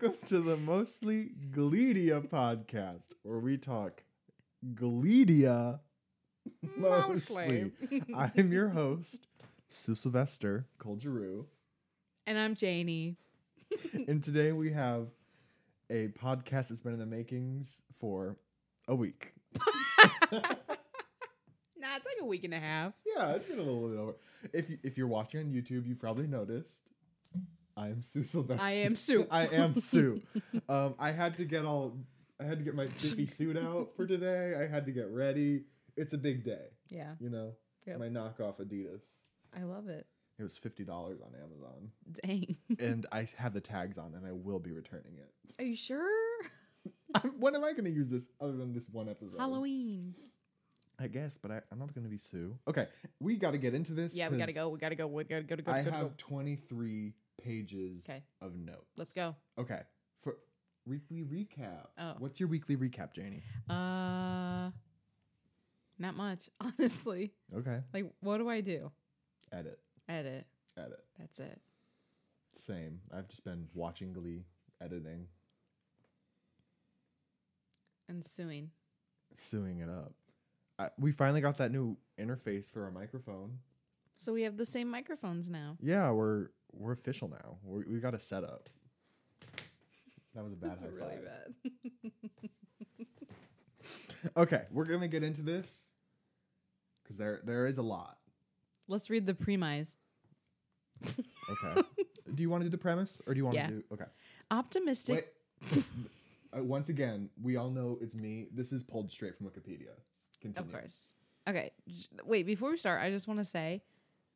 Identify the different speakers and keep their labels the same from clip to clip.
Speaker 1: welcome to the Mostly Gleedia podcast, where we talk Gleedia mostly. I'm your host, Sue Sylvester Colgeroux,
Speaker 2: and I'm Janie.
Speaker 1: and today we have a podcast that's been in the makings for a week.
Speaker 2: Nah, it's like a week and a half.
Speaker 1: Yeah, it's been a little bit over. If you- if you're watching on YouTube, you've probably noticed. I am Sue Sylvester.
Speaker 2: I am Sue.
Speaker 1: I am Sue. Um, I had to get all. I had to get my stiffy suit out for today. I had to get ready. It's a big day,
Speaker 2: Yeah,
Speaker 1: you know.
Speaker 2: Yep.
Speaker 1: My knockoff Adidas.
Speaker 2: I love it.
Speaker 1: It was fifty dollars on Amazon,
Speaker 2: Dang.
Speaker 1: and I have the tags on, and I will be returning it.
Speaker 2: Are you sure?
Speaker 1: I'm, when am I going to use this other than this one episode?
Speaker 2: Halloween.
Speaker 1: I guess, but I, I'm not going to be Sue. Okay, we got to get into this.
Speaker 2: Yeah, we got
Speaker 1: to
Speaker 2: go. We gotta go. We gotta go. To go.
Speaker 1: I
Speaker 2: gotta
Speaker 1: have
Speaker 2: go.
Speaker 1: 23 pages
Speaker 2: 'Kay.
Speaker 1: of notes.
Speaker 2: Let's go.
Speaker 1: Okay. For weekly recap.
Speaker 2: Oh.
Speaker 1: What's your weekly recap, Janie?
Speaker 2: Uh, not much, honestly.
Speaker 1: Okay.
Speaker 2: Like, what do I do?
Speaker 1: Edit.
Speaker 2: Edit.
Speaker 1: Edit.
Speaker 2: That's it.
Speaker 1: Same. I've just been watching Glee, editing,
Speaker 2: And suing.
Speaker 1: suing it up. I, we finally got that new interface for our microphone.
Speaker 2: So we have the same microphones now.
Speaker 1: Yeah, we're we're official now. we we got a setup. That was a bad
Speaker 2: This
Speaker 1: high
Speaker 2: really
Speaker 1: five.
Speaker 2: bad.
Speaker 1: Okay, we're gonna get into this because there there is a lot.
Speaker 2: Let's read the premise.
Speaker 1: Okay. do you want to do the premise or do you want
Speaker 2: Yeah.
Speaker 1: to do okay?
Speaker 2: Optimistic.
Speaker 1: Wait. uh, once again, we all know it's me. This is pulled straight from Wikipedia. Continue.
Speaker 2: Of course. Okay. Wait, before we start, I just want to say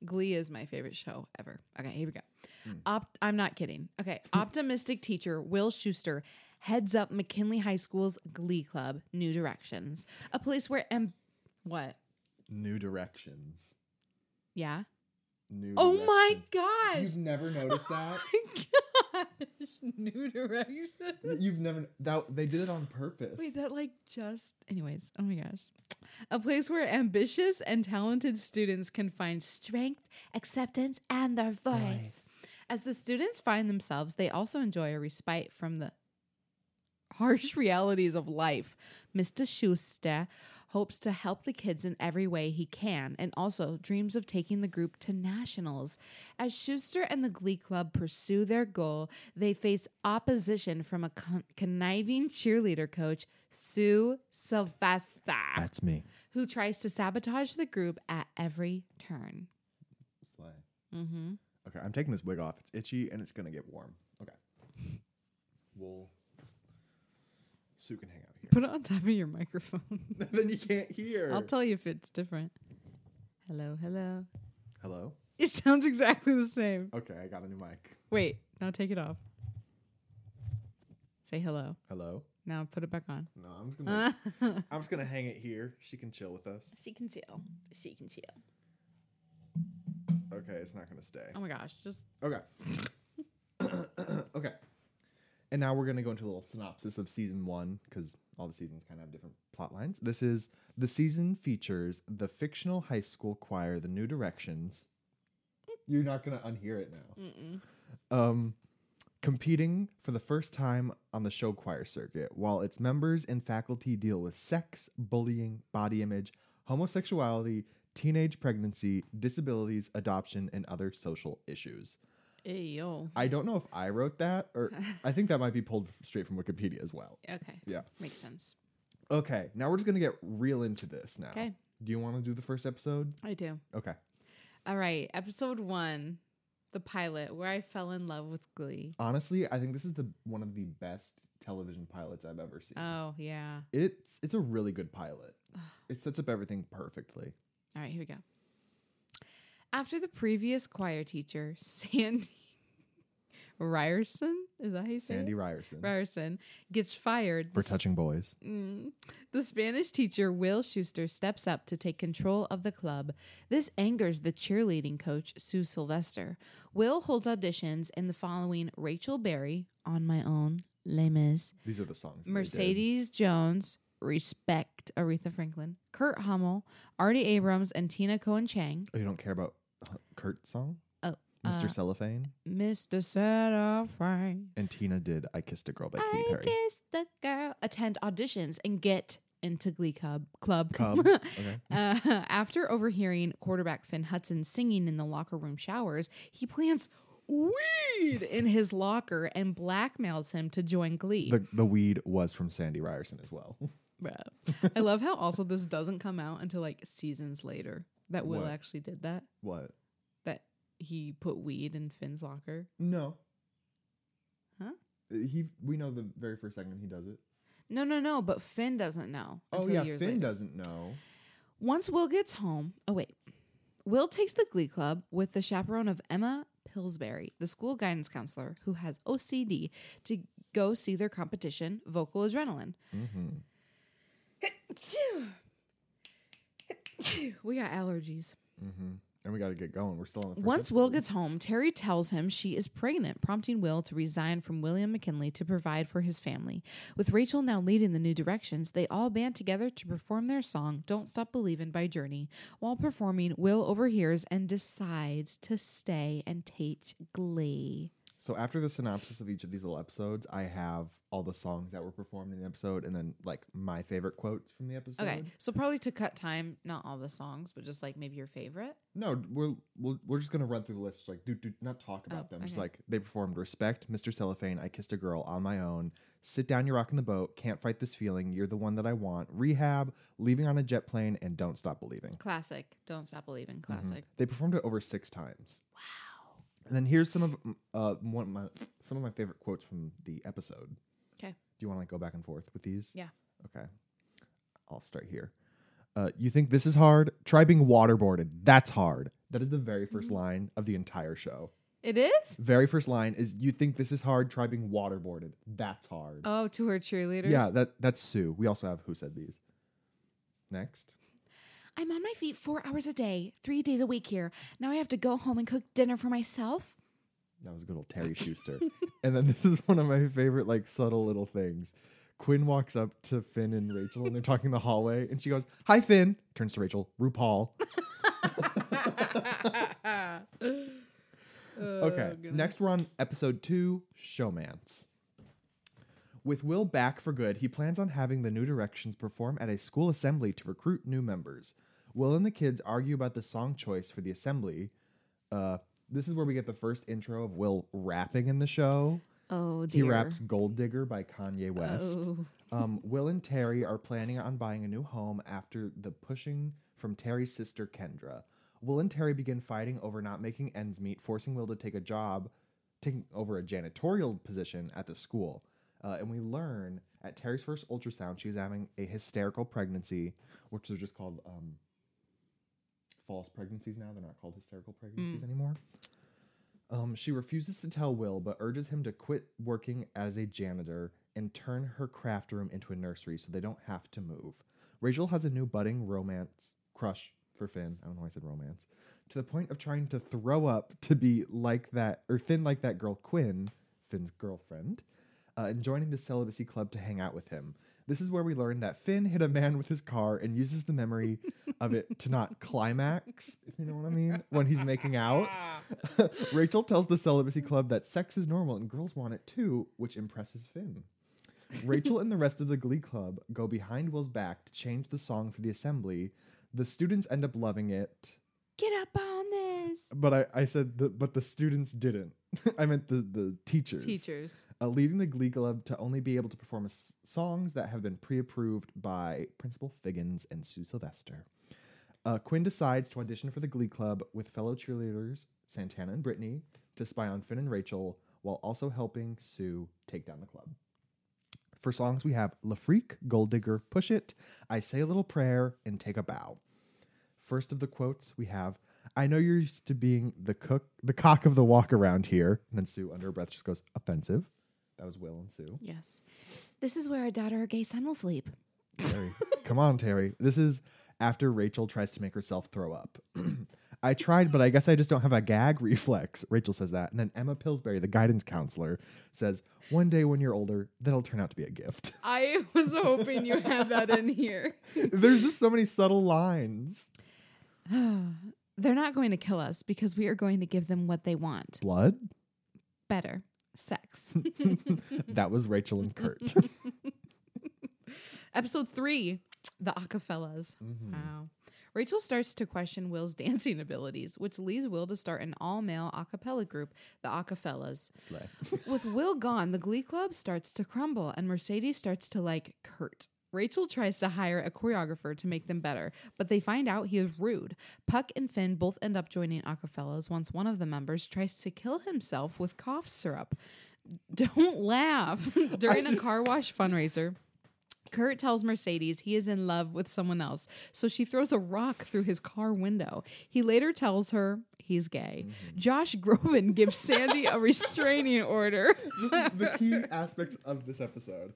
Speaker 2: Glee is my favorite show ever. Okay, here we go.
Speaker 1: Hmm.
Speaker 2: Op- I'm not kidding. Okay. Optimistic teacher Will Schuester heads up McKinley High School's Glee Club, New Directions, a place where am what?
Speaker 1: New directions.
Speaker 2: Yeah.
Speaker 1: New.
Speaker 2: Oh my
Speaker 1: directions.
Speaker 2: gosh.
Speaker 1: You've never noticed that.
Speaker 2: my gosh. New Directions.
Speaker 1: You've never that they did it on purpose.
Speaker 2: Wait, that like just. Anyways, oh my gosh. A place where ambitious and talented students can find strength, acceptance, and their voice.
Speaker 1: Voice.
Speaker 2: As the students find themselves, they also enjoy a respite from the harsh realities of life. Mr. Schuester hopes to help the kids in every way he can and also dreams of taking the group to nationals. As Schuester and the Glee Club pursue their goal, they face opposition from a con- conniving cheerleader coach, Sue Sylvester,
Speaker 1: That's me.
Speaker 2: who tries to sabotage the group at every turn.
Speaker 1: Slay.
Speaker 2: Mm-hmm.
Speaker 1: Okay, I'm taking this wig off. It's itchy and it's gonna get warm. Okay. We'll. Sue can hang out.
Speaker 2: Put it on top of your microphone.
Speaker 1: then you can't hear.
Speaker 2: I'll tell you if it's different. Hello, hello.
Speaker 1: Hello.
Speaker 2: It sounds exactly the same.
Speaker 1: Okay, I got a new mic.
Speaker 2: Wait, now take it off. Say hello.
Speaker 1: Hello.
Speaker 2: Now put it back on.
Speaker 1: No, I'm just gonna. I'm just gonna hang it here. She can chill with us.
Speaker 2: she can chill. She can chill.
Speaker 1: Okay, it's not gonna stay.
Speaker 2: Oh my gosh, just
Speaker 1: Okay. okay. And now we're going to go into a little synopsis of season one because all the seasons kind of have different plot lines. This is the season features the fictional high school choir, The New Directions. You're not going to unhear it now. Um, competing for the first time on the show choir circuit, while its members and faculty deal with sex, bullying, body image, homosexuality, teenage pregnancy, disabilities, adoption, and other social issues.
Speaker 2: Hey.
Speaker 1: I don't know if I wrote that or I think that might be pulled straight from Wikipedia as well.
Speaker 2: Okay.
Speaker 1: Yeah.
Speaker 2: Makes sense.
Speaker 1: Okay, now we're just going to get real into this now.
Speaker 2: Okay.
Speaker 1: Do you want to do the first episode?
Speaker 2: I do.
Speaker 1: Okay.
Speaker 2: All right. Episode one, the pilot, where I fell in love with Glee.
Speaker 1: Honestly, I think this is the one of the best television pilots I've ever seen.
Speaker 2: Oh yeah.
Speaker 1: it's it's a really good pilot. It sets up everything perfectly.
Speaker 2: All right, here we go. After the previous choir teacher, Sandy Ryerson, is that how you say
Speaker 1: Sandy
Speaker 2: it?
Speaker 1: Ryerson
Speaker 2: Ryerson gets fired.
Speaker 1: for
Speaker 2: the
Speaker 1: touching boys.
Speaker 2: Mm. The Spanish teacher, Will Schuester, steps up to take control of the club. This angers the cheerleading coach, Sue Sylvester. Will holds auditions in the following Rachel Berry, On My Own, Les Mis,
Speaker 1: These are the songs. that they did.
Speaker 2: Mercedes Jones, Respect, Aretha Franklin, Kurt Hummel, Artie Abrams, and Tina Cohen Chang.
Speaker 1: Oh, you don't care about Kurt's song? Oh. Mr.
Speaker 2: Uh,
Speaker 1: Cellophane.
Speaker 2: Mr. Cellophane.
Speaker 1: And Tina did I Kissed a Girl by Katy
Speaker 2: I
Speaker 1: Perry.
Speaker 2: kissed the girl. Attend auditions and get into Glee Club. Club.
Speaker 1: Cub. okay.
Speaker 2: Uh, after overhearing quarterback Finn Hudson singing in the locker room showers, he plants weed in his locker and blackmails him to join Glee.
Speaker 1: The, the weed was from Sandy Ryerson as well.
Speaker 2: I love how also this doesn't come out until like seasons later that Will
Speaker 1: What?
Speaker 2: actually did that.
Speaker 1: what?
Speaker 2: That he put weed in Finn's locker.
Speaker 1: No.
Speaker 2: Huh?
Speaker 1: He we know the very first second he does it.
Speaker 2: No, no, no. But Finn doesn't know.
Speaker 1: Oh
Speaker 2: until
Speaker 1: yeah,
Speaker 2: years
Speaker 1: Finn
Speaker 2: later.
Speaker 1: doesn't know.
Speaker 2: Once Will gets home, oh wait, Will takes the Glee Club with the chaperone of Emma Pillsbury, the school guidance counselor who has OCD, to go see their competition, Vocal Adrenaline.
Speaker 1: Mm-hmm.
Speaker 2: we got allergies.
Speaker 1: Mm-hmm. And we got to get going. We're still on the first
Speaker 2: Once Will gets home, Terry tells him she is pregnant, prompting Will to resign from William McKinley to provide for his family. With Rachel now leading the new directions, they all band together to perform their song Don't Stop Believin' by Journey. While performing, Will overhears and decides to stay and teach Glee.
Speaker 1: So after the synopsis of each of these little episodes, I have all the songs that were performed in the episode, and then like my favorite quotes from the episode.
Speaker 2: Okay, so probably to cut time, not all the songs, but just like maybe your favorite.
Speaker 1: No, we're we're, we're just gonna run through the list. Like, do do not talk about
Speaker 2: Oh,
Speaker 1: them. Just like they performed "Respect," "Mr. Cellophane," "I Kissed a Girl," "On My Own," "Sit Down, You're Rocking the Boat," "Can't Fight This Feeling," "You're the One That I Want," "Rehab," "Leaving on a Jet Plane," and "Don't Stop Believing."
Speaker 2: Classic. Don't Stop Believing. Mm-hmm. Classic.
Speaker 1: They performed it over six times. Wow. And then here's some of uh one of my some of my favorite quotes from the episode.
Speaker 2: Okay.
Speaker 1: Do you want to like go back and forth with these?
Speaker 2: Yeah.
Speaker 1: Okay. I'll start here. Uh, you think this is hard? Try being waterboarded. That's hard. That is the very 1st line of the entire show.
Speaker 2: It is?
Speaker 1: Very first line is you think this is hard? Try being waterboarded. That's hard.
Speaker 2: Oh, to her cheerleaders?
Speaker 1: yeah, that that's Sue. We also have who said these. Next.
Speaker 2: I'm on my feet four hours a day, three days a week here. Now I have to go home and cook dinner for myself.
Speaker 1: That was a good old Terry Schuester. and then this is one of my favorite, like, subtle little things. Quinn walks up to Finn and Rachel and they're talking in the hallway and she goes, Hi, Finn. Turns to Rachel, RuPaul. okay. Oh, next, we're on episode two Showmance. With Will back for good, he plans on having the New Directions perform at a school assembly to recruit new members. Will and the kids argue about the song choice for the assembly. Uh, this is where we get the first intro of Will rapping in the show.
Speaker 2: Oh, dear.
Speaker 1: He raps Gold Digger by Kanye West.
Speaker 2: Oh.
Speaker 1: Um, Will and Terry are planning on buying a new home after the pushing from Terry's sister Kendra. Will and Terry begin fighting over not making ends meet, forcing Will to take a job, taking over a janitorial position at the school. Uh, and we learn at Terry's first ultrasound, she she's having a hysterical pregnancy, which are just called um, false pregnancies now. They're not called hysterical pregnancies anymore. Um, she refuses to tell Will, but urges him to quit working as a janitor and turn her craft room into a nursery so they don't have to move. Rachel has a new budding romance crush for Finn. I don't know why I said romance. To the point of trying to throw up to be like that, or thin like that girl Quinn, Finn's girlfriend, uh, and joining the celibacy club to hang out with him. This is where we learn that Finn hit a man with his car and uses the memory of it to not climax, if you know what I mean, when he's making out. Rachel tells the celibacy club that sex is normal and girls want it too, which impresses Finn. Rachel and the rest of the Glee Club go behind Will's back to change the song for the assembly. The students end up loving it,
Speaker 2: Get up on
Speaker 1: but I, I said, the, but the students didn't. I meant the, the teachers.
Speaker 2: Teachers.
Speaker 1: Uh, leading the Glee Club to only be able to perform s- songs that have been pre approved by Principal Figgins and Sue Sylvester. Uh, Quinn decides to audition for the Glee Club with fellow cheerleaders Santana and Brittany to spy on Finn and Rachel while also helping Sue take down the club. For songs, we have La Freak, Gold Digger, Push It, I Say a Little Prayer, and Take a Bow. First of the quotes, we have I know you're used to being the cook, the cock of the walk around here. And then Sue, under her breath, just goes, offensive. That was Will and Sue.
Speaker 2: Yes. This is where a daughter or gay son will sleep.
Speaker 1: Terry. Come on, Terry. This is after Rachel tries to make herself throw up. I tried, but I guess I just don't have a gag reflex. Rachel says that. And then Emma Pillsbury, the guidance counselor, says, One day when you're older, that'll turn out to be a gift.
Speaker 2: I was hoping you had that in here.
Speaker 1: There's just so many subtle lines.
Speaker 2: They're not going to kill us because we are going to give them what they want.
Speaker 1: Blood?
Speaker 2: Better. Sex.
Speaker 1: that was Rachel and Kurt.
Speaker 2: Episode three The Acafellas.
Speaker 1: Mm-hmm.
Speaker 2: Wow. Rachel starts to question Will's dancing abilities, which leads Will to start an all male a cappella group, the Acafellas.
Speaker 1: Slay.
Speaker 2: With Will gone, the Glee Club starts to crumble and Mercedes starts to like Kurt. Rachel tries to hire a choreographer to make them better, but they find out he is rude. Puck and Finn both end up joining Acafellas once one of the members tries to kill himself with cough syrup. Don't laugh. During a car wash fundraiser, Kurt tells Mercedes he is in love with someone else, so she throws a rock through his car window. He later tells her he's gay. Mm-hmm. Josh Groban gives Sandy a restraining order.
Speaker 1: Just the key aspects of this episode.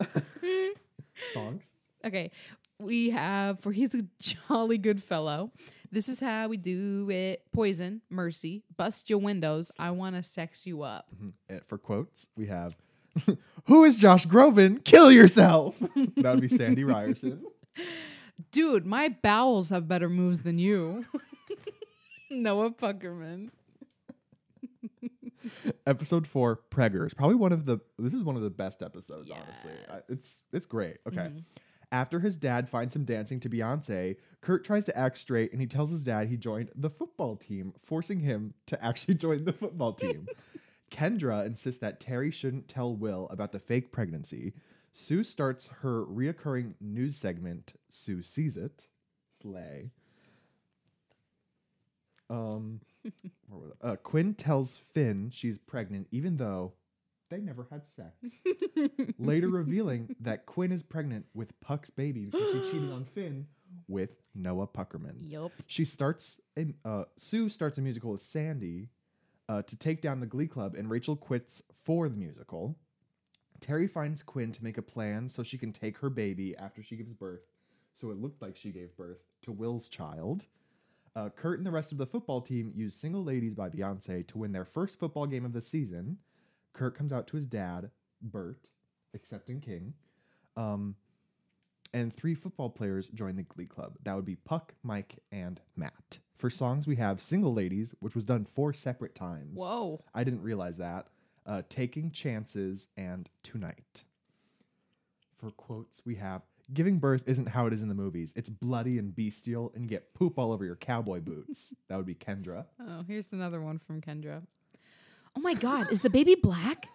Speaker 1: Songs?
Speaker 2: Okay, we have for he's a jolly good fellow. This is how we do it. Poison, mercy, bust your windows. I want to sex you up.
Speaker 1: And for quotes, we have Who is Josh Groban? Kill yourself. that would be Sandy Ryerson.
Speaker 2: Dude, my bowels have better moves than you. Noah Puckerman.
Speaker 1: Episode four, Preggers. Probably one of the this is one of the best episodes, honestly. I- It's it's great. Okay. After his dad finds him dancing to Beyonce, Kurt tries to act straight and he tells his dad he joined the football team, forcing him to actually join the football team. Kendra insists that Terry shouldn't tell Will about the fake pregnancy. Sue starts her reoccurring news segment, Sue Sees It. Slay. Um, where was it? Uh, Quinn tells Finn she's pregnant, even though they never had sex. Later revealing that Quinn is pregnant with Puck's baby because she cheated on Finn with Noah Puckerman.
Speaker 2: Yup.
Speaker 1: She starts, a, uh, Sue starts a musical with Sandy uh, to take down the Glee Club, and Rachel quits for the musical. Terry finds Quinn to make a plan so she can take her baby after she gives birth, so it looked like she gave birth to Will's child. Uh, Kurt and the rest of the football team use Single Ladies by Beyonce to win their first football game of the season. Kurt comes out to his dad, Burt, accepting King. Um, and three football players join the Glee Club. That would be Puck, Mike, and Matt. For songs, we have Single Ladies, which was done four separate times.
Speaker 2: Whoa.
Speaker 1: I didn't realize that. Uh, Taking Chances and Tonight. For quotes, we have Giving birth isn't how it is in the movies. It's bloody and bestial, and you get poop all over your cowboy boots. that would be Kendra.
Speaker 2: Oh, here's another one from Kendra. Oh my God, is the baby black?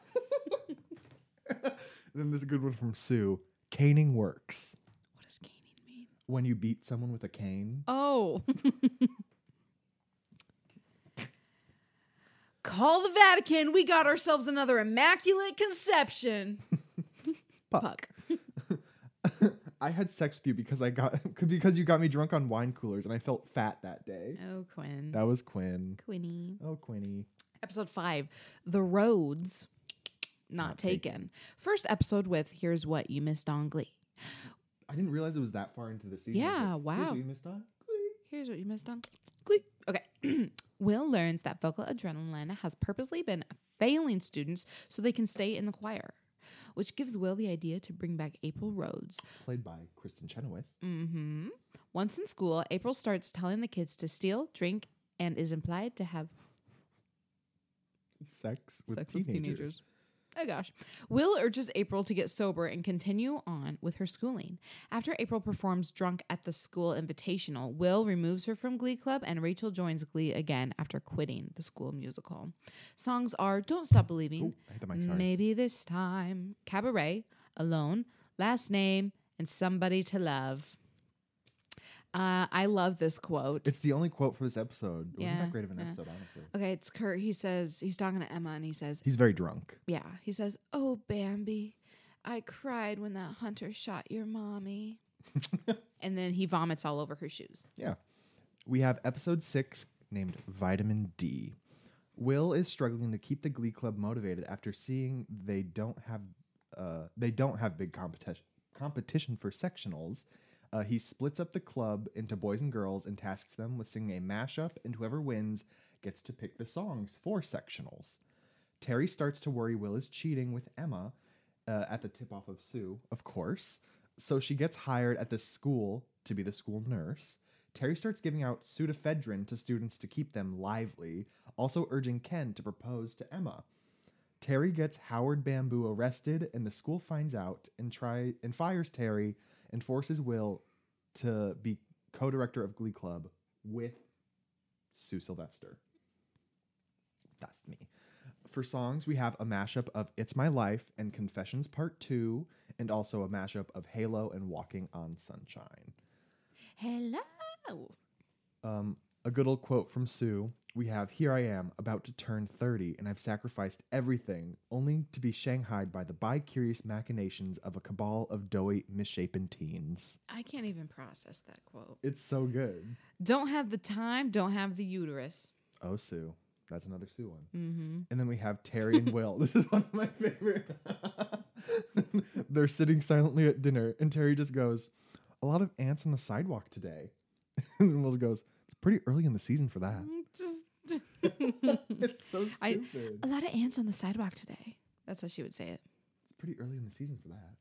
Speaker 1: And then there's a good one from Sue. Caning works.
Speaker 2: What does caning mean?
Speaker 1: When you beat someone with a cane.
Speaker 2: Oh. Call the Vatican. We got ourselves another immaculate conception.
Speaker 1: Puck. I had sex with you because I got because you got me drunk on wine coolers and I felt fat that day.
Speaker 2: Oh, Quinn.
Speaker 1: That was Quinn.
Speaker 2: Quinny.
Speaker 1: Oh, Quinny.
Speaker 2: Episode five The Roads. Not, taken. First episode with Here's What You Missed on Glee.
Speaker 1: I didn't realize it was that far into the season.
Speaker 2: Yeah,
Speaker 1: But here's
Speaker 2: wow.
Speaker 1: what you missed on.
Speaker 2: Here's what you missed on Glee. Okay. Will learns that vocal adrenaline has purposely been failing students so they can stay in the choir, which gives Will the idea to bring back April Rhodes.
Speaker 1: Played by Kristin Chenoweth.
Speaker 2: hmm Once in school, April starts telling the kids to steal, drink, and is implied to have
Speaker 1: Sex with
Speaker 2: sex
Speaker 1: teenagers.
Speaker 2: with teenagers. Oh gosh. Will urges April to get sober and continue on with her schooling. After April performs drunk at the school invitational, Will removes her from Glee Club and Rachel joins Glee again after quitting the school musical. Songs are Don't Stop Believing,
Speaker 1: Ooh, I hit the mic.
Speaker 2: Maybe This Time, Cabaret, Alone, Last Name, and Somebody to Love. Uh, I love this quote.
Speaker 1: It's the only quote for this episode. It wasn't
Speaker 2: Yeah,
Speaker 1: that great of an
Speaker 2: yeah.
Speaker 1: episode, honestly.
Speaker 2: okay, it's Kurt. He says, he's talking to Emma and he says,
Speaker 1: He's very drunk.
Speaker 2: Yeah, he says, "Oh, Bambi, I cried when that hunter shot your mommy." and then he vomits all over her shoes.
Speaker 1: Yeah. We have episode six named Vitamin D. Will is struggling to keep the Glee Club motivated after seeing they don't have uh, they don't have big competition competition for sectionals. Uh, he splits up the club into boys and girls and tasks them with singing a mashup, and whoever wins gets to pick the songs for sectionals. Terry starts to worry Will is cheating with Emma uh, at the tip off of Sue, of course. So she gets hired at the school to be the school nurse. Terry starts giving out pseudoephedrine to students to keep them lively, also urging Ken to propose to Emma. Terry gets Howard Bamboo arrested, and the school finds out and try and fires Terry and forces Will to be co-director of Glee Club with Sue Sylvester. That's me. For songs, we have a mashup of It's My Life and Confessions Part 2, and also a mashup of Halo and Walking on Sunshine.
Speaker 2: Hello.
Speaker 1: Um, a good old quote from Sue. We have Here I am, about to turn 30, and I've sacrificed everything, only to be shanghaied by the bi curious machinations of a cabal of doughy, misshapen teens.
Speaker 2: I can't even process that quote.
Speaker 1: It's so good.
Speaker 2: Don't have the time, don't have the uterus.
Speaker 1: Oh, Sue. That's another Sue one.
Speaker 2: Mm-hmm.
Speaker 1: And then we have Terry and Will. This is one of my favorite. They're sitting silently at dinner, and Terry just goes, A lot of ants on the sidewalk today. and Will goes, It's pretty early in the season for that. It's so stupid.
Speaker 2: I- a lot of ants on the sidewalk today. That's how she would say it.
Speaker 1: it's pretty early in the season for that.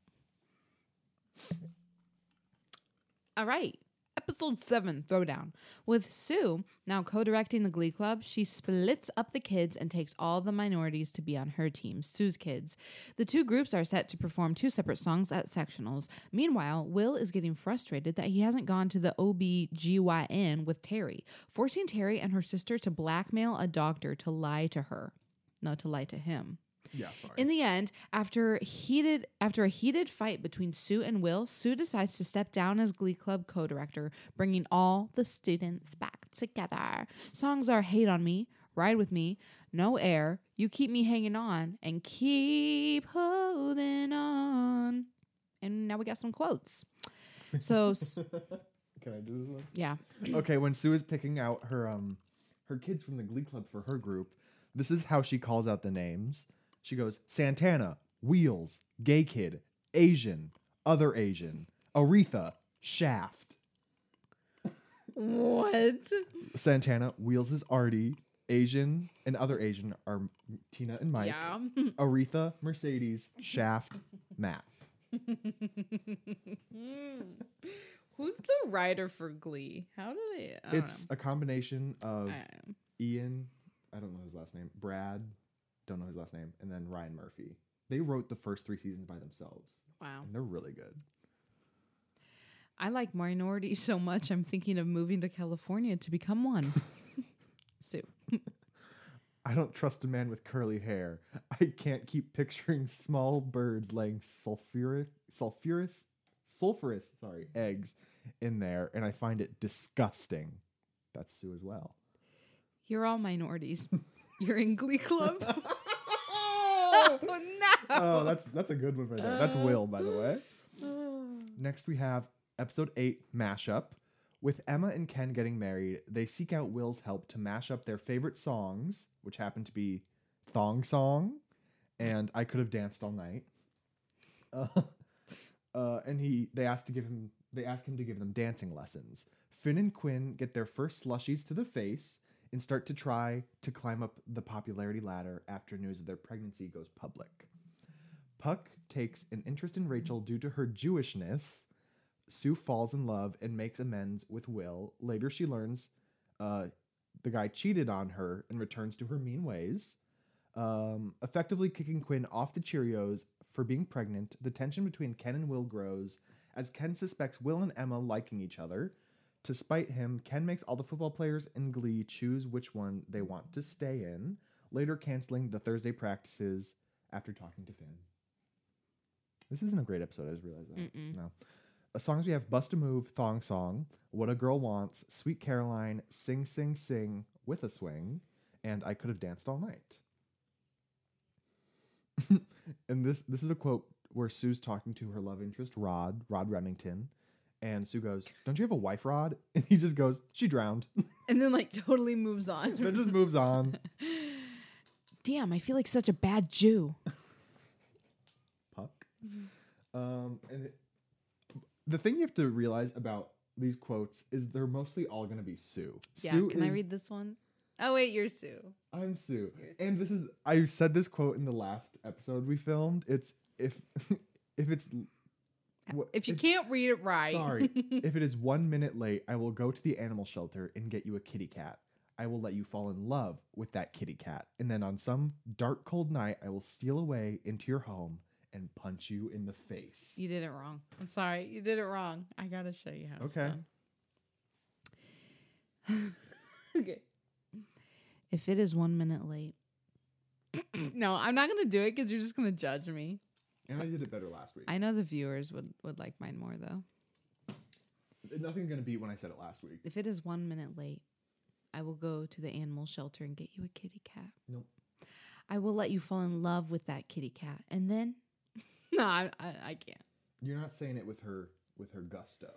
Speaker 2: All right. Episode 7 Throwdown. With Sue now co directing the Glee Club, she splits up the kids and takes all the minorities to be on her team, Sue's kids. The two groups are set to perform two separate songs at sectionals. Meanwhile, Will is getting frustrated that he hasn't gone to the OBGYN with Terry, forcing Terry and her sister to blackmail a doctor to lie to her. Not to lie to him.
Speaker 1: Yeah, sorry.
Speaker 2: In the end, after heated after a heated fight between Sue and Will, Sue decides to step down as Glee Club co-director, bringing all the students back together. Songs are "Hate on Me," "Ride with Me," "No Air," "You Keep Me Hanging On," and "Keep Holding On." And now we got some quotes. So
Speaker 1: Can I do this one?
Speaker 2: yeah,
Speaker 1: okay, when Sue is picking out her um her kids from the Glee Club for her group, this is how she calls out the names. She goes Santana, Wheels, Gay Kid, Asian, Other Asian, Aretha, Shaft.
Speaker 2: what?
Speaker 1: Santana, Wheels is Artie, Asian and Other Asian are Tina and Mike.
Speaker 2: Yeah.
Speaker 1: Aretha, Mercedes, Shaft, Matt.
Speaker 2: Who's the writer for Glee? How do they? I don't
Speaker 1: It's a combination of
Speaker 2: know. I-
Speaker 1: Ian, I don't know his last name, Brad, don't know his last name, and then Ryan Murphy. They wrote the first three seasons by themselves,
Speaker 2: wow.
Speaker 1: and they're really good.
Speaker 2: I like minorities so much. I'm thinking of moving to California to become one. Sue.
Speaker 1: I don't trust a man with curly hair. I can't keep picturing small birds laying sulfuric, sulfurous, sulfurous, sorry, eggs in there, and I find it disgusting. That's Sue as well.
Speaker 2: You're all minorities. You're in Glee Club. oh!
Speaker 1: That's that's a good one right there. That's Will, by the way. Next, we have episode eight mashup. With Emma and Ken getting married, they seek out Will's help to mash up their favorite songs, which happen to be Thong Song and I Could Have Danced All Night. Uh, uh, and he they asked to give him they ask him to give them dancing lessons. Finn and Quinn get their first slushies to the face and start to try to climb up the popularity ladder after news of their pregnancy goes public. Puck takes an interest in Rachel due to her Jewishness. Sue falls in love and makes amends with Will. Later, she learns uh, the guy cheated on her and returns to her mean ways. Um, effectively kicking Quinn off the Cheerios for being pregnant, the tension between Ken and Will grows as Ken suspects Will and Emma liking each other. To spite him, Ken makes all the football players in Glee choose which one they want to stay in, later canceling the Thursday practices after talking to Finn. This isn't a great episode, I just realized that. No. Uh, songs we have Bust a Move, Thong Song, What a Girl Wants, Sweet Caroline, Sing Sing Sing with a Swing, and I Could Have Danced All Night. and this this is a quote where Sue's talking to her love interest, Rod, Rod Remington. And Sue goes, Don't you have a wife, Rod? And he just goes, She drowned.
Speaker 2: And then like totally moves on.
Speaker 1: then just moves on.
Speaker 2: Damn, I feel like such a bad Jew.
Speaker 1: Puck. Um, and it, the thing you have to realize about these quotes is they're mostly all going to be Sue.
Speaker 2: Yeah,
Speaker 1: Sue
Speaker 2: can I read this one? Oh wait, you're Sue.
Speaker 1: I'm Sue. And this is I said this quote in the last episode we filmed. It's if if it's
Speaker 2: If you
Speaker 1: if-
Speaker 2: can't read it right.
Speaker 1: Sorry. if it is one minute late, I will go to the animal shelter and get you a kitty cat. I will let you fall in love with that kitty cat. And then on some dark, cold night, I will steal away into your home and punch you in the face.
Speaker 2: You did it wrong. I'm sorry. You did it wrong. I got to show you how it's
Speaker 1: Okay.
Speaker 2: done. okay. If it is one minute late. no, I'm not going to do it because you're just going to judge me.
Speaker 1: And I did it better last week.
Speaker 2: I know the viewers would, would like mine more, though.
Speaker 1: Nothing's going to beat when I said it last week.
Speaker 2: If it is one minute late, I will go to the animal shelter and get you a kitty cat.
Speaker 1: Nope.
Speaker 2: I will let you fall in love with that kitty cat. And then, no, I, I, I can't.
Speaker 1: You're not saying it with her with her gusto.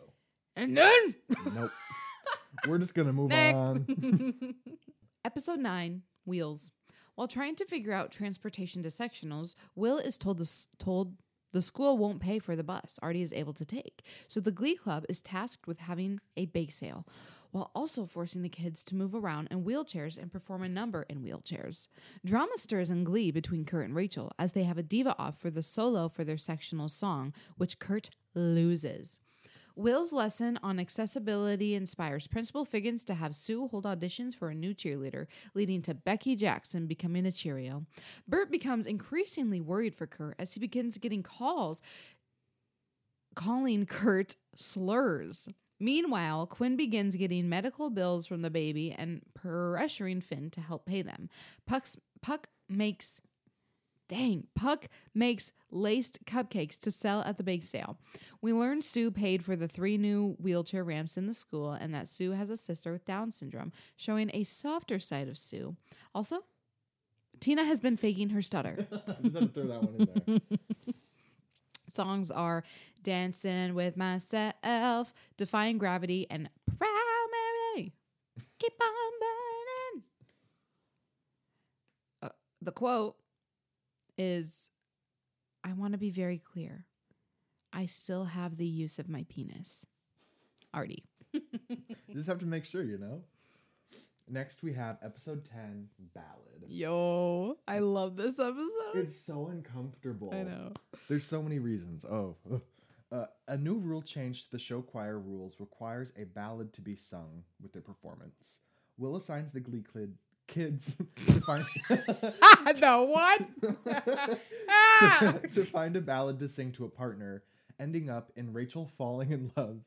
Speaker 2: And then,
Speaker 1: Nope. We're just gonna move
Speaker 2: Next.
Speaker 1: on.
Speaker 2: Episode 9 Wheels. While trying to figure out transportation to sectionals, Will is told the, told the school won't pay for the bus Artie is able to take. So the Glee Club is tasked with having a bake sale while also forcing the kids to move around in wheelchairs and perform a number in wheelchairs. Drama stirs in Glee between Kurt and Rachel as they have a diva off for the solo for their sectional song, which Kurt loses. Will's lesson on accessibility inspires Principal Figgins to have Sue hold auditions for a new cheerleader, leading to Becky Jackson becoming a Cheerio. Burt becomes increasingly worried for Kurt as he begins getting calls calling Kurt slurs. Meanwhile, Quinn begins getting medical bills from the baby and pressuring Finn to help pay them. Puck's, Puck makes Dang, Puck makes laced cupcakes to sell at the bake sale. We learn Sue paid for the three new wheelchair ramps in the school and that Sue has a sister with Down syndrome, showing a softer side of Sue. Also, Tina has been faking her stutter.
Speaker 1: just had to throw that one in there.
Speaker 2: Songs are Dancing with Myself, Defying Gravity, and Proud Mary. Keep on burning. Uh, the quote is I want to be very clear. I still have the use of my penis. Artie.
Speaker 1: You just have to make sure, you know. Next, we have episode ten, ballad.
Speaker 2: Yo, I love this episode.
Speaker 1: It's so uncomfortable.
Speaker 2: I know.
Speaker 1: There's so many reasons. Oh. Uh, a new rule change to the show choir rules requires a ballad to be sung with their performance. Will assigns the Glee Kid kids to find
Speaker 2: the what? Ah!
Speaker 1: to, to find a ballad to sing to a partner, ending up in Rachel falling in love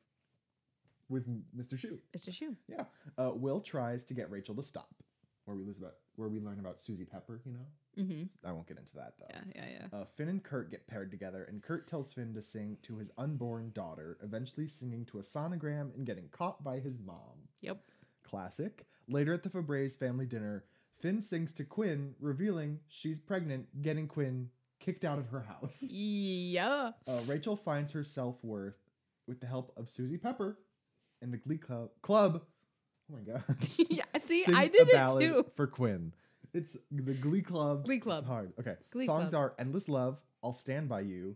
Speaker 1: with Mr. Schue.
Speaker 2: Mr. Schue.
Speaker 1: Yeah. Uh, Will tries to get Rachel to stop. Where we lose about where we learn about Susie Pepper, you know?
Speaker 2: Mm-hmm.
Speaker 1: I won't get into that though.
Speaker 2: Yeah, yeah, yeah.
Speaker 1: Uh, Finn and Kurt get paired together, and Kurt tells Finn to sing to his unborn daughter, eventually singing to a sonogram and getting caught by his mom.
Speaker 2: Yep.
Speaker 1: Classic. Later at the Fabray's family dinner, Finn sings to Quinn, revealing she's pregnant, getting Quinn kicked out of her house.
Speaker 2: Yeah.
Speaker 1: Uh, Rachel finds her self worth with the help of Susie Pepper and the Glee Club. Club. Oh my god.
Speaker 2: yeah. See,
Speaker 1: sings
Speaker 2: I did it too.
Speaker 1: for Quinn. It's the Glee Club.
Speaker 2: Glee Club.
Speaker 1: It's hard. Okay.
Speaker 2: Glee
Speaker 1: Songs
Speaker 2: Club.
Speaker 1: are "Endless Love," "I'll Stand by You,"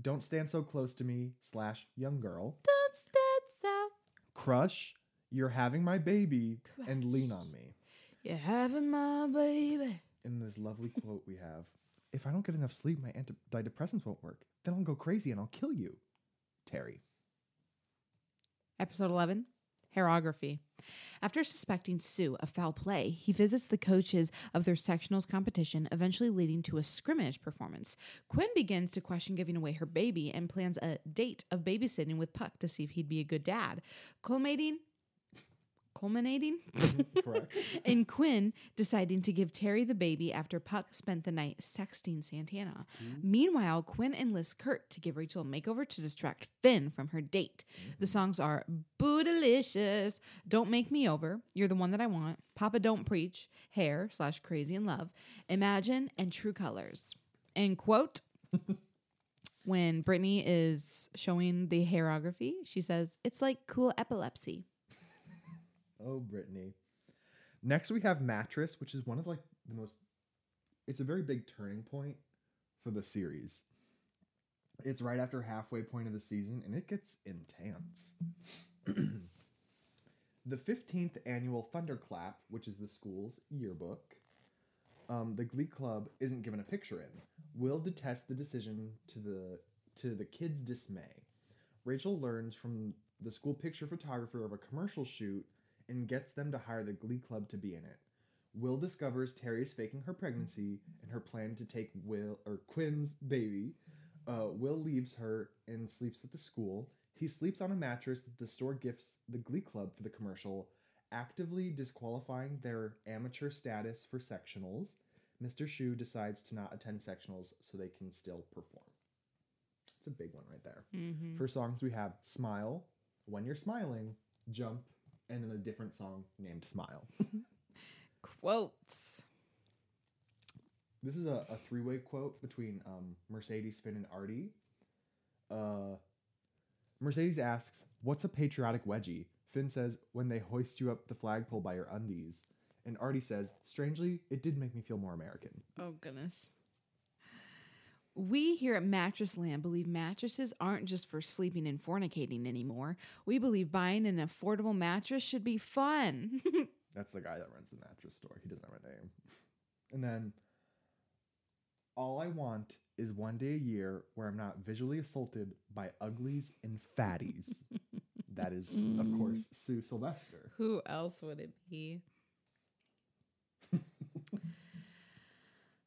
Speaker 1: "Don't Stand So Close to Me" slash "Young Girl,"
Speaker 2: Don't stand so.
Speaker 1: "Crush," "You're Having My Baby," and "Lean on Me."
Speaker 2: You're having my baby.
Speaker 1: In this lovely quote we have, "If I don't get enough sleep, my antidepressants won't work. Then I'll go crazy and I'll kill you." Terry.
Speaker 2: Episode 11 Hairography. After suspecting Sue of foul play, he visits the coaches of their sectionals competition, eventually leading to a scrimmage performance. Quinn begins to question giving away her baby and plans a date of babysitting with Puck to see if he'd be a good dad. Culminating culminating in Quinn deciding to give Terry the baby after Puck spent the night sexting Santana. Hmm. Meanwhile, Quinn enlists Kurt to give Rachel a makeover to distract Finn from her date. The hmm. songs are Bootylicious, Don't Make Me Over, You're the One That I Want, Papa Don't Preach, Hair slash Crazy in Love, Imagine, and True Colors. And quote, when Brittany is showing the hairography, she says, It's like cool epilepsy.
Speaker 1: Oh, Brittany. Next, we have Mattress, which is one of like the most. It's a very big turning point for the series. It's right after halfway point of the season, and it gets intense. the fifteenth annual Thunderclap, which is the school's yearbook, um, the Glee Club isn't given a picture in. Will detests the decision to the to the kids' dismay. Rachel learns from the school picture photographer of a commercial shoot and gets them to hire the Glee Club to be in it. Will discovers Terry is faking her pregnancy and her plan to take Will or Quinn's baby. Uh, Will leaves her and sleeps at the school. He sleeps on a mattress that the store gifts the Glee Club for the commercial, actively disqualifying their amateur status for sectionals. Mr. Schue decides to not attend sectionals so they can still perform. It's a big one right there.
Speaker 2: Mm-hmm.
Speaker 1: For songs, we have Smile, When You're Smiling, Jump, and then a different song named Smile.
Speaker 2: Quotes.
Speaker 1: This is a, a three way quote between um, Mercedes, Finn, and Artie. Uh, Mercedes asks, What's a patriotic wedgie? Finn says, When they hoist you up the flagpole by your undies. And Artie says, Strangely, it did make me feel more American.
Speaker 2: Oh goodness. We here at Mattress Land believe mattresses aren't just for sleeping and fornicating anymore. We believe buying an affordable mattress should be fun.
Speaker 1: That's the guy that runs the mattress store. He doesn't have a name. And then, all I want is one day a year where I'm not visually assaulted by uglies and fatties. that is, of course, Sue Sylvester.
Speaker 2: Who else would it be?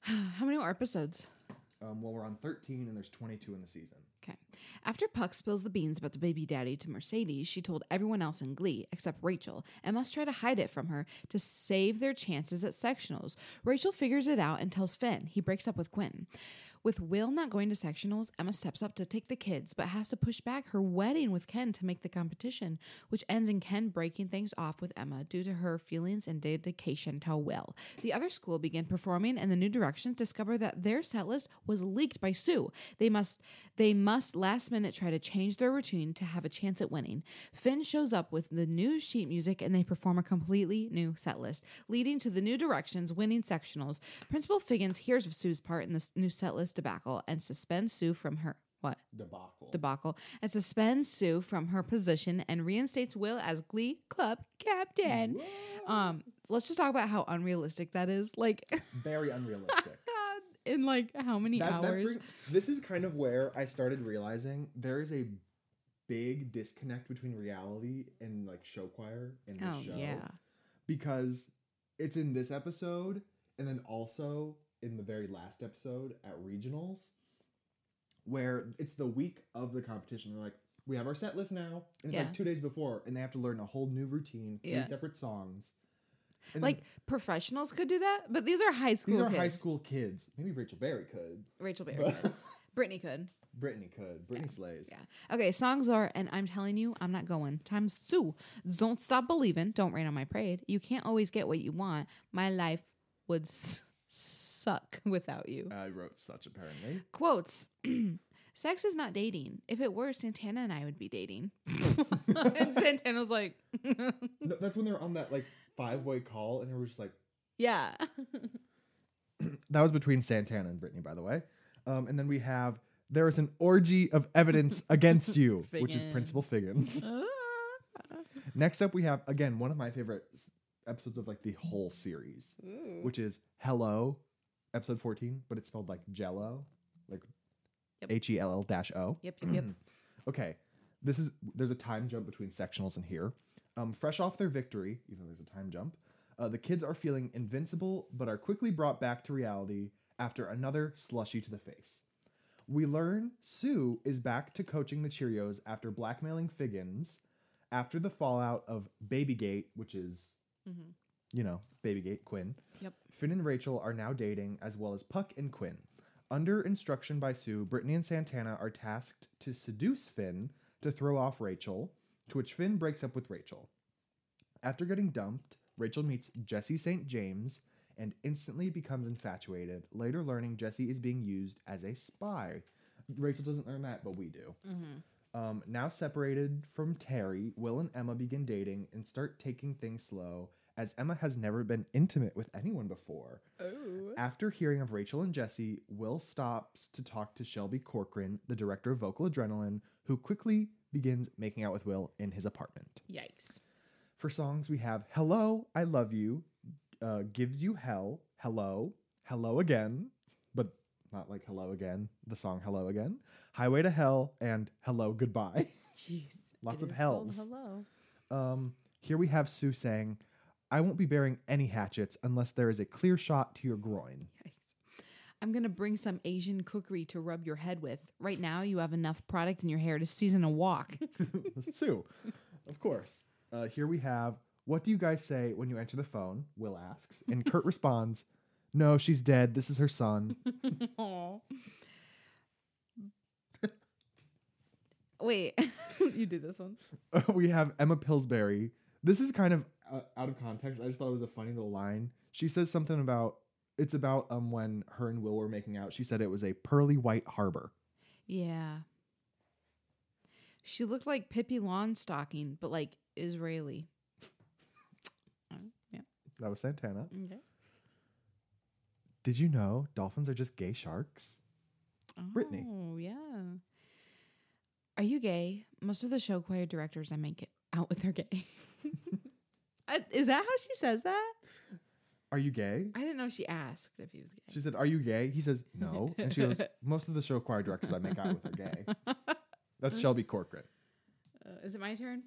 Speaker 2: How many more episodes?
Speaker 1: Um, well, we're on 13 and there's 22 in the season.
Speaker 2: Okay. After Puck spills the beans about the baby daddy to Mercedes, she told everyone else in Glee, except Rachel, and must try to hide it from her to save their chances at sectionals. Rachel figures it out and tells Finn. He breaks up with Quinn. With Will not going to sectionals, Emma steps up to take the kids, but has to push back her wedding with Ken to make the competition, which ends in Ken breaking things off with Emma due to her feelings and dedication to Will. The other school began performing, and the New Directions discover that their set list was leaked by Sue. They must they must last minute try to change their routine to have a chance at winning. Finn shows up with the new sheet music, and they perform a completely new set list, leading to the New Directions winning sectionals. Principal Figgins hears of Sue's part in this new set list debacle and suspend Sue from her what
Speaker 1: Debacle.
Speaker 2: debacle and suspends Sue from her position and reinstates Will as Glee Club captain. Um, let's just talk about how unrealistic that is. Like
Speaker 1: Very unrealistic.
Speaker 2: in like how many
Speaker 1: That- that
Speaker 2: hours?
Speaker 1: bring- this is kind of where I started realizing there is a big disconnect between reality and like show choir in the
Speaker 2: oh
Speaker 1: show.
Speaker 2: yeah.
Speaker 1: Because it's in this episode and then also in the very last episode at regionals where it's the week of the competition. They're like, we have our set list now. And it's
Speaker 2: Yeah.
Speaker 1: like two days before, and they have to learn a whole new routine, three
Speaker 2: Yeah.
Speaker 1: separate songs. And then
Speaker 2: Like professionals could do that, but these are high school
Speaker 1: these are
Speaker 2: kids.
Speaker 1: high school kids. Maybe Rachel Berry could.
Speaker 2: Rachel Berry
Speaker 1: But-
Speaker 2: could. Brittany could.
Speaker 1: Brittany could. Brittany slays.
Speaker 2: Yeah. Okay, songs are, and I'm telling you, I'm not going. Times two. Don't stop believing. Don't rain on my parade. You can't always get what you want. My life would s- suck without you.
Speaker 1: I wrote such apparently.
Speaker 2: Quotes. Sex is not dating. If it were, Santana and I would be dating. and Santana's like,
Speaker 1: No, that's when they're on that like five way call, and it was just like
Speaker 2: yeah.
Speaker 1: that was between Santana and Brittany, by the way. Um, and then we have there is an orgy of evidence against you, which is Principal Figgins. Next up, we have again one of my favorite episodes of like the whole series, which is Hello, episode fourteen, but it's spelled like Jello, like. H E L L dash O.
Speaker 2: Yep, yep, yep.
Speaker 1: Okay, this is there's a time jump between sectionals in here. Um, fresh off their victory, even though there's a time jump, uh, the kids are feeling invincible, but are quickly brought back to reality after another slushy to the face. We learn Sue is back to coaching the Cheerios after blackmailing Figgins after the fallout of Babygate, which is, you know, Babygate Quinn.
Speaker 2: Yep.
Speaker 1: Finn and Rachel are now dating, as well as Puck and Quinn. Under instruction by Sue, Brittany and Santana are tasked to seduce Finn to throw off Rachel, to which Finn breaks up with Rachel. After getting dumped, Rachel meets Jesse St. James and instantly becomes infatuated, later learning Jesse is being used as a spy. Rachel doesn't learn that, but we do. Um, now separated from Terry, Will and Emma begin dating and start taking things slow, as Emma has never been intimate with anyone before.
Speaker 2: Oh.
Speaker 1: After hearing of Rachel and Jesse, Will stops to talk to Shelby Corcoran, the director of Vocal Adrenaline, who quickly begins making out with Will in his apartment.
Speaker 2: Yikes.
Speaker 1: For songs, we have Hello, I Love You, uh, Gives You Hell, Hello, Hello Again, but not like Hello Again, the song Hello Again, Highway to Hell, and Hello Goodbye.
Speaker 2: Jeez.
Speaker 1: Lots of hells.
Speaker 2: Hello.
Speaker 1: Um, here we have Sue saying, I won't be bearing any hatchets unless there is a clear shot to your groin.
Speaker 2: Yikes. I'm gonna bring some Asian cookery to rub your head with. Right now, you have enough product in your hair to season a walk.
Speaker 1: Sue, of course. Uh, here we have, What do you guys say when you enter the phone? Will asks. And Kurt responds, No, she's dead. This is her son.
Speaker 2: Aw. Wait, you did this one.
Speaker 1: we have Emma Pillsbury. This is kind of out of context. I just thought it was a funny little line. She says something about it's about um when her and Will were making out. She said it was a pearly white harbor.
Speaker 2: Yeah. She looked like Pippi Longstocking, but like Israeli. Uh, yeah.
Speaker 1: That was Santana.
Speaker 2: Okay.
Speaker 1: Did you know dolphins are just gay sharks? Brittany.
Speaker 2: Oh, yeah. Are you gay? Most of the show choir directors I make it out with are gay. Is that how she says that?
Speaker 1: Are you gay?
Speaker 2: I didn't know she asked if he was gay.
Speaker 1: She said, "Are you gay?" He says, "No," and she goes, "Most of the show choir directors I make out with are gay." That's Shelby Corcoran.
Speaker 2: Uh, is it my turn?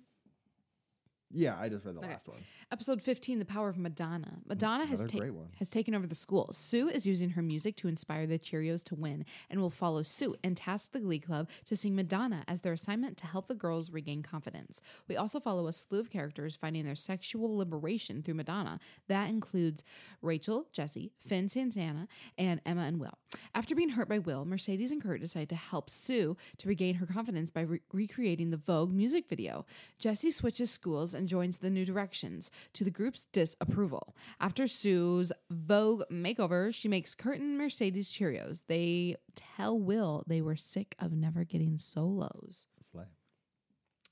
Speaker 1: Yeah, I just read the
Speaker 2: Okay.
Speaker 1: last one.
Speaker 2: Episode 15 The Power of Madonna. Madonna oh, has,
Speaker 1: Another
Speaker 2: ta- has taken over the school. Sue is using her music to inspire the Cheerios to win and will follow suit and task the Glee Club to sing Madonna as their assignment to help the girls regain confidence. We also follow a slew of characters finding their sexual liberation through Madonna. That includes Rachel, Jesse, Finn Santana, and Emma and Will. After being hurt by Will, Mercedes and Kurt decide to help Sue to regain her confidence by re- recreating the Vogue music video. Jesse switches schools and joins the New Directions to the group's disapproval. After Sue's Vogue makeover, she makes Kurt and Mercedes Cheerios. They tell Will they were sick of never getting solos.
Speaker 1: Slay.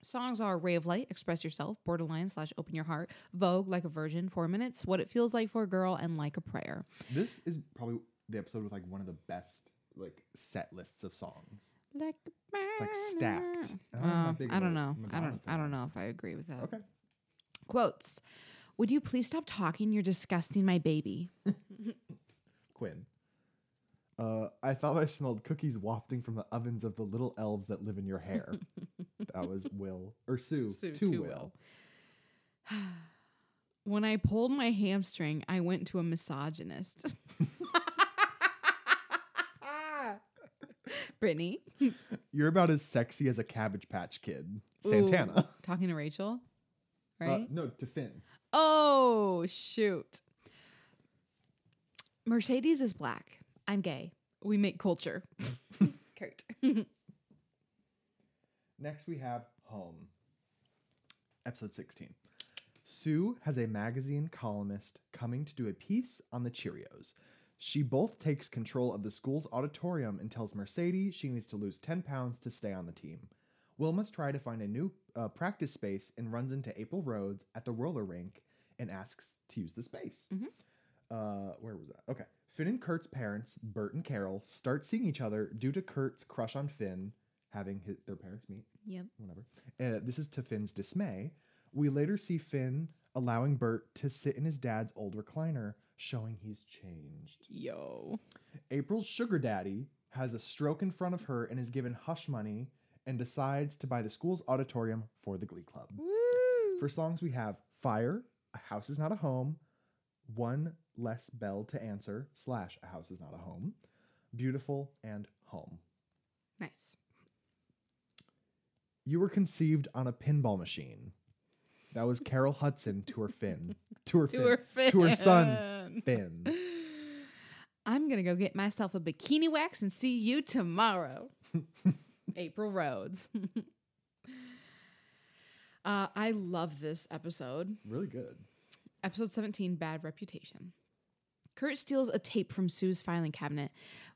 Speaker 2: Songs are Ray of Light, Express Yourself, Borderline slash Open Your Heart, Vogue, Like a Virgin, Four Minutes, What It Feels Like for a Girl, and Like a Prayer.
Speaker 1: This is probably the episode with like one of the best like set lists of songs.
Speaker 2: Like a
Speaker 1: It's like stacked.
Speaker 2: Well,
Speaker 1: I'm not that
Speaker 2: I don't
Speaker 1: a
Speaker 2: know. I don't. I don't know if I agree with that.
Speaker 1: Okay.
Speaker 2: Quotes. Would you please stop talking? You're disgusting my baby.
Speaker 1: Quinn. Uh, I thought I smelled cookies wafting from the ovens of the little elves that live in your hair. that was Will or Sue,
Speaker 2: Sue,
Speaker 1: to,
Speaker 2: to
Speaker 1: Will.
Speaker 2: Will. When I pulled my hamstring, I went to a misogynist. Brittany.
Speaker 1: You're about as sexy as a Cabbage Patch Kid.
Speaker 2: Ooh,
Speaker 1: Santana.
Speaker 2: talking to Rachel,
Speaker 1: Uh,
Speaker 2: right?
Speaker 1: no, to Finn.
Speaker 2: Oh, shoot. Mercedes is black. I'm gay. We make culture. Kurt.
Speaker 1: Next, we have Home. Episode 16. Sue has a magazine columnist coming to do a piece on the Cheerios. She both takes control of the school's auditorium and tells Mercedes she needs to lose 10 pounds to stay on the team. Will must try to find a new uh, practice space and runs into April Rhodes at the roller rink and asks to use the space. Uh, where was that? Okay. Finn and Kurt's parents, Burt and Carol, start seeing each other due to Kurt's crush on Finn having his, their parents meet
Speaker 2: yep.
Speaker 1: whatever. Uh, this is to Finn's dismay. We later see Finn allowing Burt to sit in his dad's old recliner, showing he's changed.
Speaker 2: Yo.
Speaker 1: April's sugar daddy has a stroke in front of her and is given hush money and decides to buy the school's auditorium for the Glee Club.
Speaker 2: Woo.
Speaker 1: For songs, we have Fire, A House is Not a Home, One Less Bell to Answer, slash A House is Not a Home, Beautiful, and Home.
Speaker 2: Nice.
Speaker 1: You were conceived on a pinball machine. That was Carol Hudson to her Finn. To her,
Speaker 2: To
Speaker 1: Finn.
Speaker 2: her
Speaker 1: To her son, Finn.
Speaker 2: I'm gonna go get myself a bikini wax and see you tomorrow. April Rhodes. uh, I love this episode.
Speaker 1: Really good.
Speaker 2: Episode 17 Bad Reputation. Kurt steals a tape from Sue's filing cabinet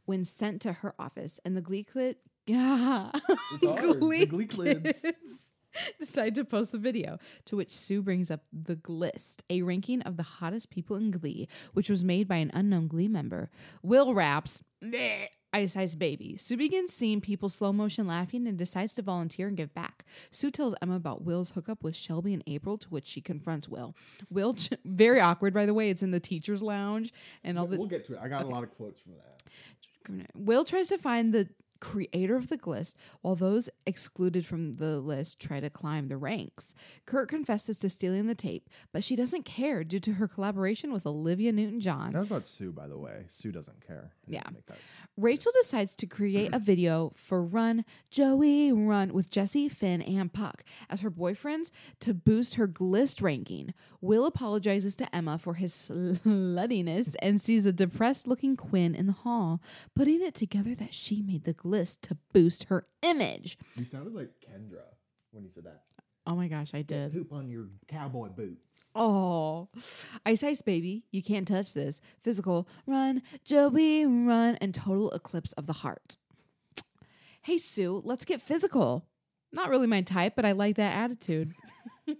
Speaker 2: when sent to her office, and the Glee Clit. Yeah.
Speaker 1: It's hard. The Glee.
Speaker 2: Kids decide to post the video, to which Sue brings up the Glist, a ranking of the hottest people in Glee, which was made by an unknown Glee member. Will raps, "Bleh, Ice Ice Baby. Sue begins seeing people slow motion laughing and decides to volunteer and give back. Sue tells Emma about Will's hookup with Shelby and April, to which she confronts Will. Will, ch- very awkward, by the way. It's in the teacher's lounge, and all the
Speaker 1: we'll get to it. I got a lot of quotes from that.
Speaker 2: Will tries to find the creator of the list, while those excluded from the list try to climb the ranks. Kurt confesses to stealing the tape, but she doesn't care due to her collaboration with Olivia Newton John.
Speaker 1: That was about Sue, by the way. Sue doesn't care. I need to
Speaker 2: Yeah. Rachel decides to create a video for Run, Joey, Run with Jesse, Finn, and Puck as her boyfriends to boost her glist ranking. Will apologizes to Emma for his sluttiness and sees a depressed looking Quinn in the hall, putting it together that she made the glist to boost her image.
Speaker 1: You sounded like Kendra when you said that.
Speaker 2: Oh my gosh, I did.
Speaker 1: Poop on your cowboy boots.
Speaker 2: Oh, Ice Ice Baby, you can't touch this. Physical, run, Joey, run, and total eclipse of the heart. Hey, Sue, let's get physical. Not really my type, but I like that attitude.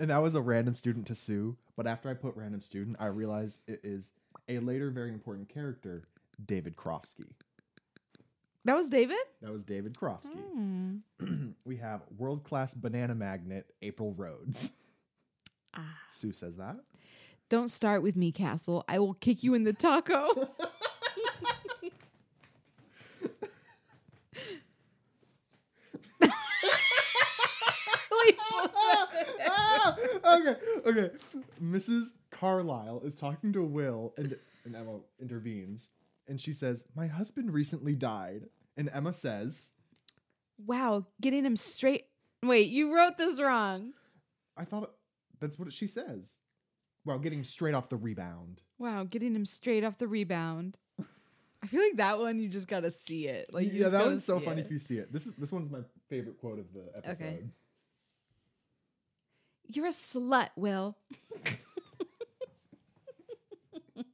Speaker 1: And that was a random student to Sue. But after I put random student, I realized it is a later very important character, David Karofsky.
Speaker 2: That was David?
Speaker 1: That was David Karofsky.
Speaker 2: Hmm.
Speaker 1: we have world class banana magnet, April Rhodes.
Speaker 2: Ah.
Speaker 1: Sue says that.
Speaker 2: Don't start with me, Castle. I will kick you in the taco.
Speaker 1: Ah! okay, okay. Mrs. Carlisle is talking to Will, and, and Emma intervenes, and she says, "My husband recently died." And Emma says,
Speaker 2: wow, getting him straight. Wait, you wrote this wrong.
Speaker 1: "I thought that's what she says." Wow, getting straight off the rebound.
Speaker 2: Wow, getting him straight off the rebound. I feel like that one you just gotta see it. Like you
Speaker 1: yeah, that one's so funny
Speaker 2: it.
Speaker 1: if you see it. This is this one's my favorite quote of the episode.
Speaker 2: You're a slut, Will.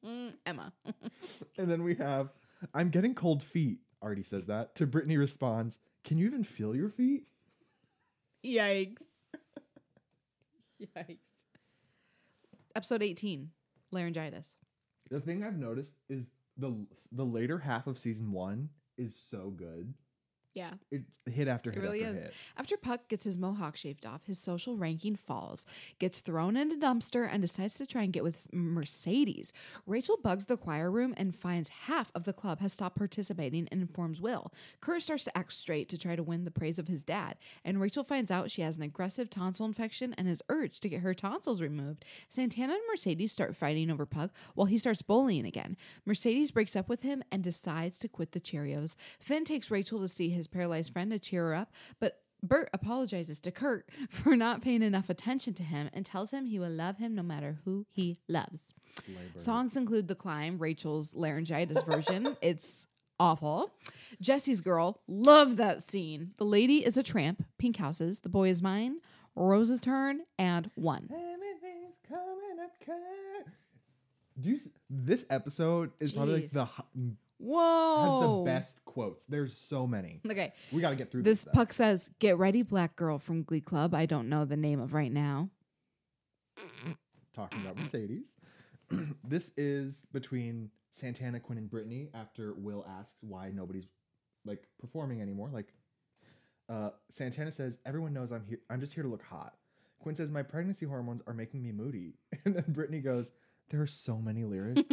Speaker 2: Mm, Emma.
Speaker 1: And then we have, "I'm getting cold feet." Artie says that. To Brittany responds, "Can you even feel your feet?"
Speaker 2: Yikes. Yikes. Episode 18 Laryngitis.
Speaker 1: The thing I've noticed is the the later half of season one is so good.
Speaker 2: Yeah.
Speaker 1: It hit after
Speaker 2: It
Speaker 1: hit
Speaker 2: really
Speaker 1: after
Speaker 2: is.
Speaker 1: hit.
Speaker 2: After Puck gets his mohawk shaved off, his social ranking falls, gets thrown in a dumpster, and decides to try and get with Mercedes. Rachel bugs the choir room and finds half of the club has stopped participating and informs Will. Kurt starts to act straight to try to win the praise of his dad, and Rachel finds out she has an aggressive tonsil infection and is urged to get her tonsils removed. Santana and Mercedes start fighting over Puck while he starts bullying again. Mercedes breaks up with him and decides to quit the Cheerios. Finn takes Rachel to see his paralyzed friend to cheer her up, but Burt apologizes to Kurt for not paying enough attention to him and tells him he will love him no matter who he loves. Songs include The Climb, Rachel's laryngitis version. It's awful. Jesse's Girl, love that scene. The Lady is a Tramp, Pink Houses, The Boy is Mine, Rose's Turn, and One.
Speaker 1: Everything's coming up clear. Do you? This episode is probably like the m- has the best quotes. There's so many.
Speaker 2: Okay.
Speaker 1: We got to get through
Speaker 2: This
Speaker 1: this.
Speaker 2: Puck says, Get ready, Black Girl from Glee Club. I don't know the name of right now.
Speaker 1: talking about Mercedes. this is between Santana, Quinn, and Brittany after Will asks why nobody's like performing anymore. Like uh, Santana says, "Everyone knows I'm here. I'm just here to look hot." Quinn says, "My pregnancy hormones are making me moody," and then Brittany goes, "There are so many lyrics."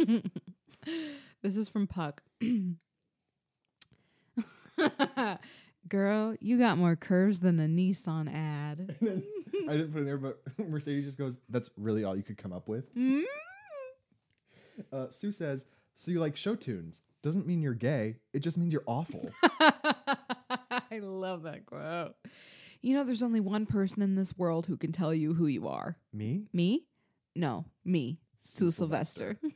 Speaker 2: This is from Puck. Girl, you got more curves than a Nissan ad.
Speaker 1: then I didn't put it there, but Mercedes just goes, "That's really all you could come up with."
Speaker 2: Mm.
Speaker 1: Uh, Sue says, "So you like show tunes? Doesn't mean you're gay. It just means you're awful."
Speaker 2: I love that quote. You know, there's only one person in this world who can tell you who you are.
Speaker 1: Me?
Speaker 2: Me? No, me, Sue Sylvester.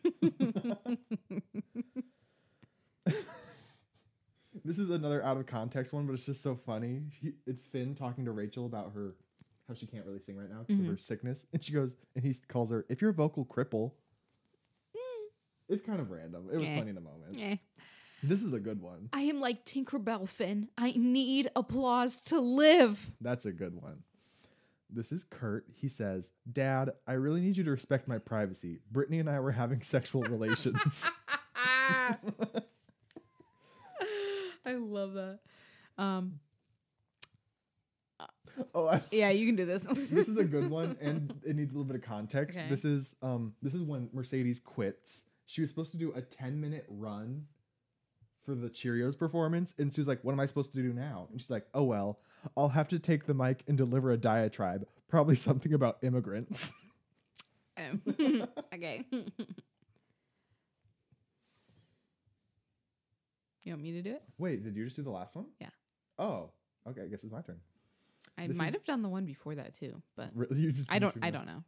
Speaker 1: This is another out of context one, but it's just so funny. He, it's Finn talking to Rachel about her how she can't really sing right now because
Speaker 2: Mhm.
Speaker 1: of her sickness, and she goes and he calls her if you're a vocal cripple. It's kind of random. It was
Speaker 2: Eh.
Speaker 1: funny in the moment.
Speaker 2: Eh.
Speaker 1: This is a good one.
Speaker 2: I am like Tinkerbell Finn. I need applause to live.
Speaker 1: That's a good one. This is Kurt. He says, "Dad, I really need you to respect my privacy. Brittany and I were having sexual relations."
Speaker 2: I love that. Um,
Speaker 1: oh, I,
Speaker 2: yeah, you can do this.
Speaker 1: this is a good one and it needs a little bit of context
Speaker 2: Okay.
Speaker 1: this is um this is when mercedes quits she was supposed to do a 10 minute run for the Cheerios performance, and Sue's like, "What am I supposed to do now?" And she's like, "Oh well, I'll have to take the mic and deliver a diatribe, probably something about immigrants."
Speaker 2: Um, okay. you want me to do it?
Speaker 1: Wait, did you just do the last one?
Speaker 2: Yeah.
Speaker 1: Oh, okay. I guess it's my turn.
Speaker 2: I
Speaker 1: This
Speaker 2: might
Speaker 1: is-
Speaker 2: have done the one before that too, but
Speaker 1: Really? You just
Speaker 2: I don't. I don't know.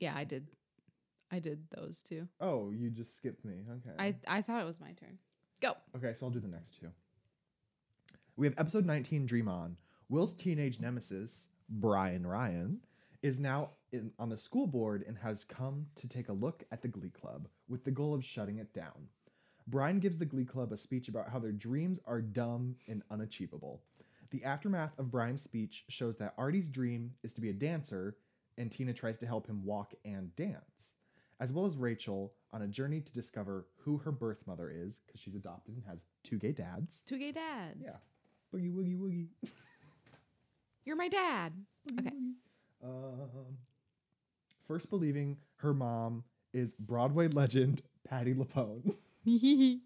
Speaker 2: Yeah, I did. I did those two.
Speaker 1: Oh, you just skipped me. Okay.
Speaker 2: I I thought it was my turn. Go.
Speaker 1: Okay, so I'll do the next two. We have episode 19, Dream On. Will's teenage nemesis, Brian Ryan, is now in, on the school board and has come to take a look at the Glee Club with the goal of shutting it down. Brian gives the Glee Club a speech about how their dreams are dumb and unachievable. The aftermath of Brian's speech shows that Artie's dream is to be a dancer, and Tina tries to help him walk and dance, as well as Rachel on a journey to discover who her birth mother is, because she's adopted and has two gay dads.
Speaker 2: Two gay dads.
Speaker 1: Yeah. Boogie woogie woogie.
Speaker 2: You're my dad. Okay.
Speaker 1: Um, first believing her mom is Broadway legend Patti LuPone.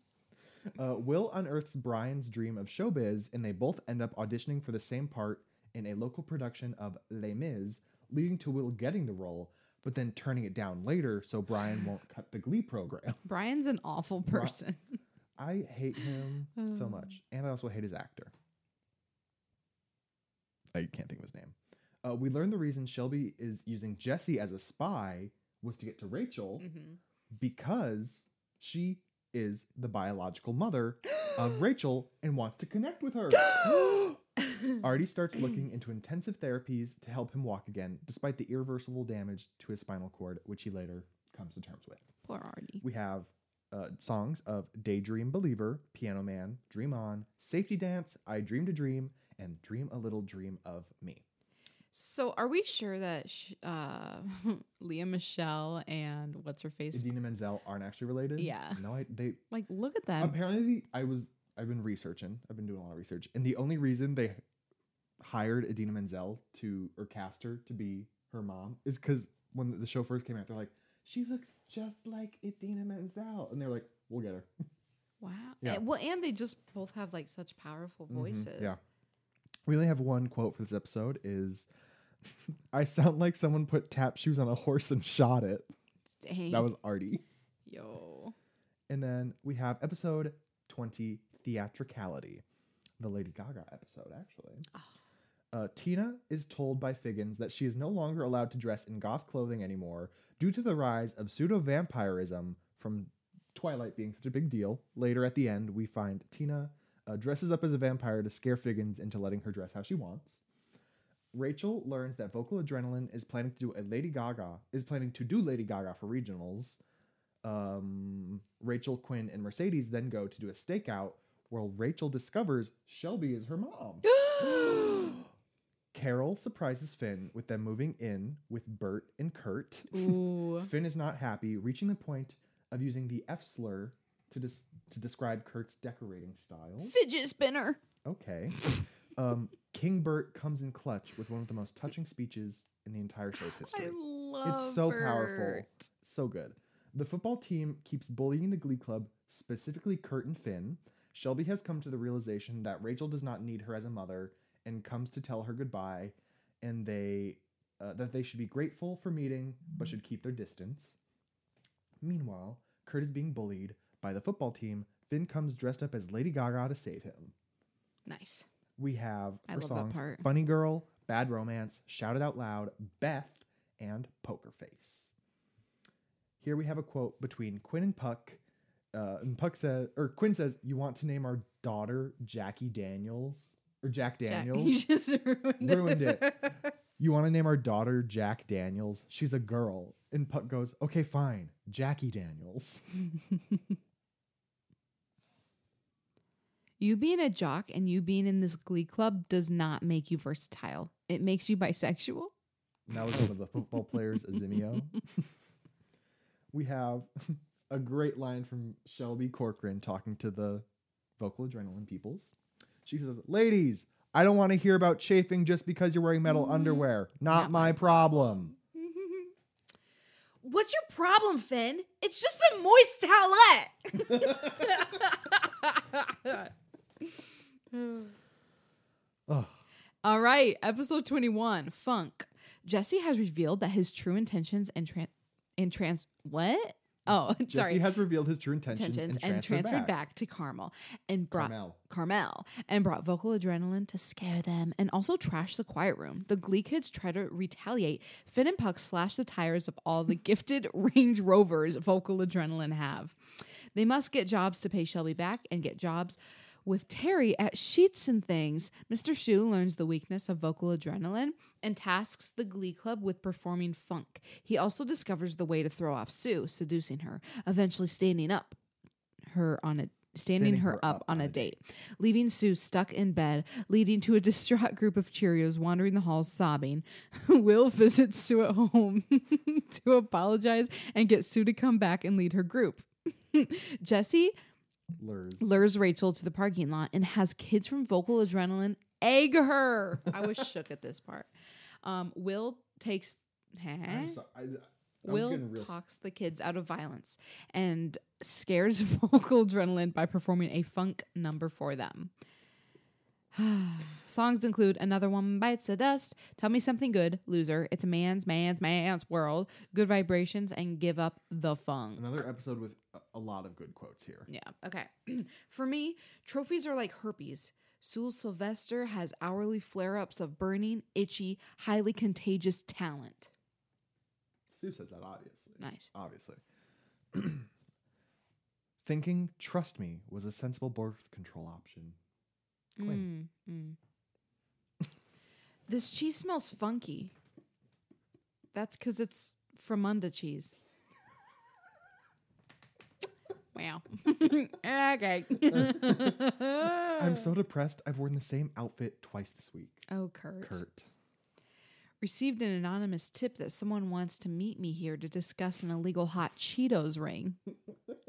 Speaker 1: Uh, Will unearths Brian's dream of showbiz, and they both end up auditioning for the same part in a local production of Les Mis, leading to Will getting the role, but then turning it down later so Brian won't cut the Glee program.
Speaker 2: Brian's an awful person.
Speaker 1: I hate him so much, and I also hate his actor. I can't think of his name. Uh, we learn the reason Shelby is using Jesse as a spy was to get to Rachel
Speaker 2: Mhm.
Speaker 1: because she is the biological mother of Rachel and wants to connect with her. Artie starts looking into intensive therapies to help him walk again, despite the irreversible damage to his spinal cord, which he later comes to terms with.
Speaker 2: Poor Artie.
Speaker 1: We have uh, songs of Daydream Believer, Piano Man, Dream On, Safety Dance, I Dreamed a Dream, and Dream a Little Dream of Me.
Speaker 2: So, are we sure that sh- uh, Lea Michele and what's her face?
Speaker 1: Idina Menzel aren't actually related.
Speaker 2: Yeah.
Speaker 1: No, I they
Speaker 2: Like, look at them.
Speaker 1: apparently I was I've been researching. I've been doing a lot of research, and the only reason they hired Idina Menzel to or cast her to be her mom is because when the show first came out, they're like, she looks just like Idina Menzel, and they're like, we'll get her.
Speaker 2: wow.
Speaker 1: Yeah.
Speaker 2: And- well, and they just both have like such powerful
Speaker 1: Mhm,
Speaker 2: voices.
Speaker 1: Yeah. We only have one quote for this episode is I sound like someone put tap shoes on a horse and shot it.
Speaker 2: Dang.
Speaker 1: That was Artie.
Speaker 2: yo.
Speaker 1: And then we have episode 20, Theatricality, the Lady Gaga episode, actually. Uh, Tina is told by Figgins that she is no longer allowed to dress in goth clothing anymore due to the rise of pseudo vampirism from Twilight being such a big deal. Later at the end, we find Tina uh, dresses up as a vampire to scare Figgins into letting her dress how she wants. Rachel learns that Vocal Adrenaline is planning to do a Lady Gaga is planning to do Lady Gaga for regionals. Um, Rachel, Quinn, and Mercedes then go to do a stakeout where Rachel discovers Shelby is her mom. Carol surprises Finn with them moving in with Burt and Kurt.
Speaker 2: Ooh.
Speaker 1: Finn is not happy, reaching the point of using the F slur to dis- to describe Kurt's decorating style.
Speaker 2: Fidget spinner.
Speaker 1: Okay. Um, King Burt comes in clutch with one of the most touching speeches in the entire show's history.
Speaker 2: I love
Speaker 1: It's so powerful.
Speaker 2: Burt.
Speaker 1: So good. The football team keeps bullying the Glee Club, specifically Kurt and Finn. Shelby has come to the realization that Rachel does not need her as a mother and comes to tell her goodbye, and they uh, that they should be grateful for meeting but should keep their distance. Meanwhile, Kurt is being bullied by the football team. Finn comes dressed up as Lady Gaga to save him.
Speaker 2: Nice.
Speaker 1: We have
Speaker 2: I
Speaker 1: for
Speaker 2: love that
Speaker 1: songs
Speaker 2: part.
Speaker 1: Funny Girl, Bad Romance, Shout It Out Loud, Beth, and Poker Face. Here we have a quote between Quinn and Puck. Uh, and Puck says, or Quinn says, "You want to name our daughter Jackie Daniels or Jack
Speaker 2: Jack,
Speaker 1: Daniels?
Speaker 2: you just ruined,
Speaker 1: Ruined it. you want to name our daughter Jack Daniels? She's a girl." And Puck goes, "Okay, fine, Jackie Daniels."
Speaker 2: You being a jock and you being in this glee club does not make you versatile. It makes you bisexual.
Speaker 1: And that was one of the football players, Azimio. we have a great line from Shelby Corcoran talking to the vocal adrenaline peoples. She says, Ladies, I don't want to hear about chafing just because you're wearing metal mm-hmm. underwear. Not,
Speaker 2: Not
Speaker 1: my problem.
Speaker 2: What's your problem, Finn? It's just a moist towelette. All right, episode 21 Funk. Jesse has revealed that his true intentions and trans. And trans. What? Oh,
Speaker 1: Jesse
Speaker 2: sorry.
Speaker 1: has revealed his true intentions,
Speaker 2: Intentions
Speaker 1: and, transferred,
Speaker 2: back. to Carmel and brought
Speaker 1: Carmel.
Speaker 2: Carmel and brought vocal adrenaline to scare them and also trash the quiet room. The Glee kids try to retaliate. Finn and Puck slash the tires of all the gifted Range Rovers vocal adrenaline have. They must get jobs to pay Shelby back and get jobs with Terry at Sheets and Things. Mr. Schue learns the weakness of vocal adrenaline and tasks the Glee Club with performing funk. He also discovers the way to throw off Sue, seducing her, eventually standing up her on a standing, her, up, on a date, leaving Sue stuck in bed, leading to a distraught group of Cheerios wandering the halls sobbing. Will visits Sue at home to apologize and get Sue to come back and lead her group. Jesse
Speaker 1: Lures.
Speaker 2: lures Rachel to the parking lot and has kids from Vocal Adrenaline egg her. I was shook at this part. Um, Will takes. Huh?
Speaker 1: I,
Speaker 2: Will talks the kids out of violence and scares vocal adrenaline by performing a funk number for them. Songs include Another Woman Bites the Dust, Tell Me Something Good, Loser, It's a Man's, Man's, Man's World, Good Vibrations, and Give Up the Funk.
Speaker 1: Another episode with a, lot of good quotes here.
Speaker 2: Yeah. Okay. For me, trophies are like herpes. Sue Sylvester has hourly flare ups of burning, itchy, highly contagious talent.
Speaker 1: Sue says that obviously.
Speaker 2: Nice.
Speaker 1: Obviously. Thinking trust me was a sensible birth control option. Quinn.
Speaker 2: Mm, mm. this cheese smells funky. That's because it's Fremunda cheese. wow. okay.
Speaker 1: I'm so depressed. I've worn the same outfit twice this week.
Speaker 2: oh, Kurt.
Speaker 1: Kurt.
Speaker 2: Received an anonymous tip that someone wants to meet me here to discuss an illegal hot Cheetos ring.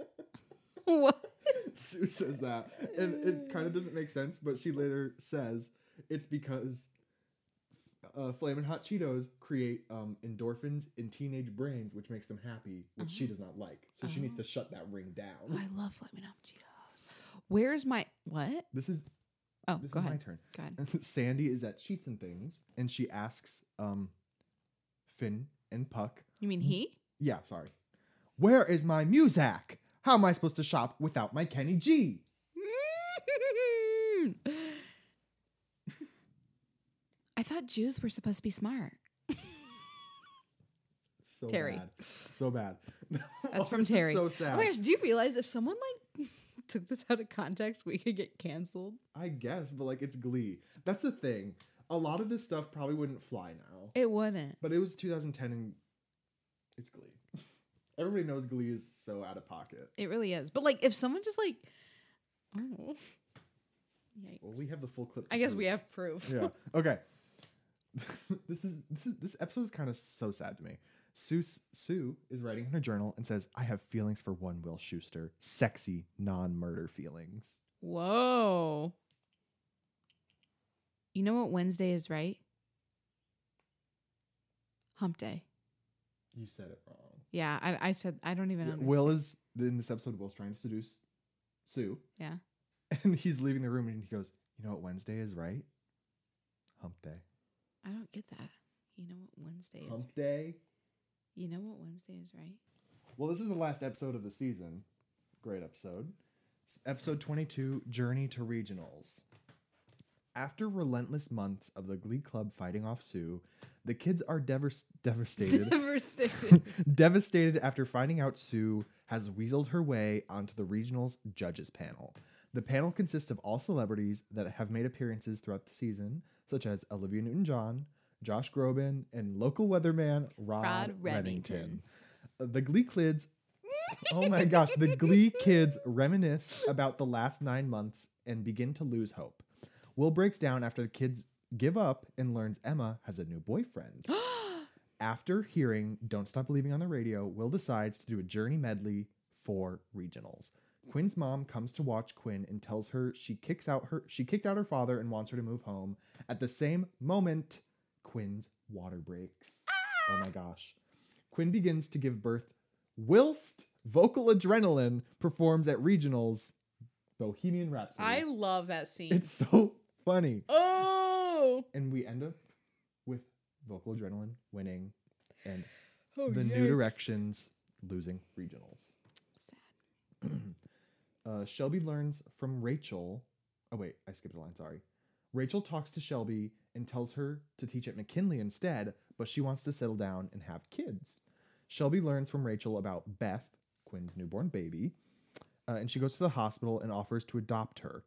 Speaker 2: what?
Speaker 1: Sue says that. And it kind of doesn't make sense, but she later says it's because uh, Flamin' Hot Cheetos create um, endorphins in teenage brains, which makes them happy, which she does not like. So she needs to shut that ring down.
Speaker 2: I love Flamin' Hot Cheetos. Where's my what?
Speaker 1: This is
Speaker 2: Oh,
Speaker 1: this
Speaker 2: go
Speaker 1: is
Speaker 2: ahead.
Speaker 1: my turn.
Speaker 2: Go ahead.
Speaker 1: Sandy is at Sheets and Things, and she asks um, Finn and Puck,
Speaker 2: You mean he?
Speaker 1: yeah, sorry, where is my Muzak? How am I supposed to shop without my Kenny G?
Speaker 2: I thought Jews were supposed to be smart.
Speaker 1: So
Speaker 2: Terry.
Speaker 1: bad. So bad.
Speaker 2: That's
Speaker 1: oh, from
Speaker 2: Terry.
Speaker 1: so sad.
Speaker 2: Oh my gosh, do you realize if someone like took this out of context, we could get canceled?
Speaker 1: I guess, but like it's Glee. That's the thing. A lot of this stuff probably wouldn't fly now.
Speaker 2: It wouldn't.
Speaker 1: But it was 2010 and it's Glee. Everybody knows Glee is so out of pocket.
Speaker 2: It really is. But like if someone just like oh Yikes.
Speaker 1: Well, we have the full clip.
Speaker 2: I guess
Speaker 1: prove.
Speaker 2: we have proof.
Speaker 1: Yeah. Okay. this is this is this episode is kind of so sad to me. Sue Sue is writing in her journal and says, "I have feelings for one Will Schuester, sexy non-murder feelings."
Speaker 2: Whoa. You know what Wednesday is, right? Hump day.
Speaker 1: You said it wrong.
Speaker 2: Yeah, I, I said I don't even understand.
Speaker 1: Will is in this episode. Will's trying to seduce Sue,
Speaker 2: yeah.
Speaker 1: and he's leaving the room, and he goes, "You know what Wednesday is, right? Hump day.
Speaker 2: I don't get that. You know what Wednesday is.
Speaker 1: Hump day."
Speaker 2: You know what Wednesday is, right?
Speaker 1: Well, this is the last episode of the season. Great episode. S- Episode 22 Journey to Regionals. After relentless months of the Glee Club fighting off Sue, the kids are devas- devastated.
Speaker 2: Devastated.
Speaker 1: devastated after finding out Sue has weaseled her way onto the regionals judges panel. The panel consists of all celebrities that have made appearances throughout the season, such as Olivia Newton John, Josh Groban, and local weatherman Rod,
Speaker 2: Rod
Speaker 1: Remington.
Speaker 2: Remington.
Speaker 1: Uh, The Glee kids, oh my gosh, the Glee kids reminisce about the last nine months and begin to lose hope. Will breaks down after the kids give up and learns Emma has a new boyfriend. After hearing Don't Stop Believing on the radio, Will decides to do a journey medley for regionals. Quinn's mom comes to watch Quinn and tells her she kicks out her she kicked out her father and wants her to move home. At the same moment, Quinn's water breaks. Ah! Oh my gosh. Quinn begins to give birth whilst vocal adrenaline performs at regionals Bohemian Rhapsody.
Speaker 2: I love that scene.
Speaker 1: it's so funny.
Speaker 2: oh. No.
Speaker 1: And we end up with vocal adrenaline winning and
Speaker 2: Oh,
Speaker 1: the New Directions losing regionals.
Speaker 2: Sad.
Speaker 1: uh, Shelby learns from Rachel. Oh, wait, I skipped a line. Sorry. Rachel talks to Shelby and tells her to teach at McKinley instead, but she wants to settle down and have kids. Shelby learns from Rachel about Beth, Quinn's newborn baby, uh, and she goes to the hospital and offers to adopt her.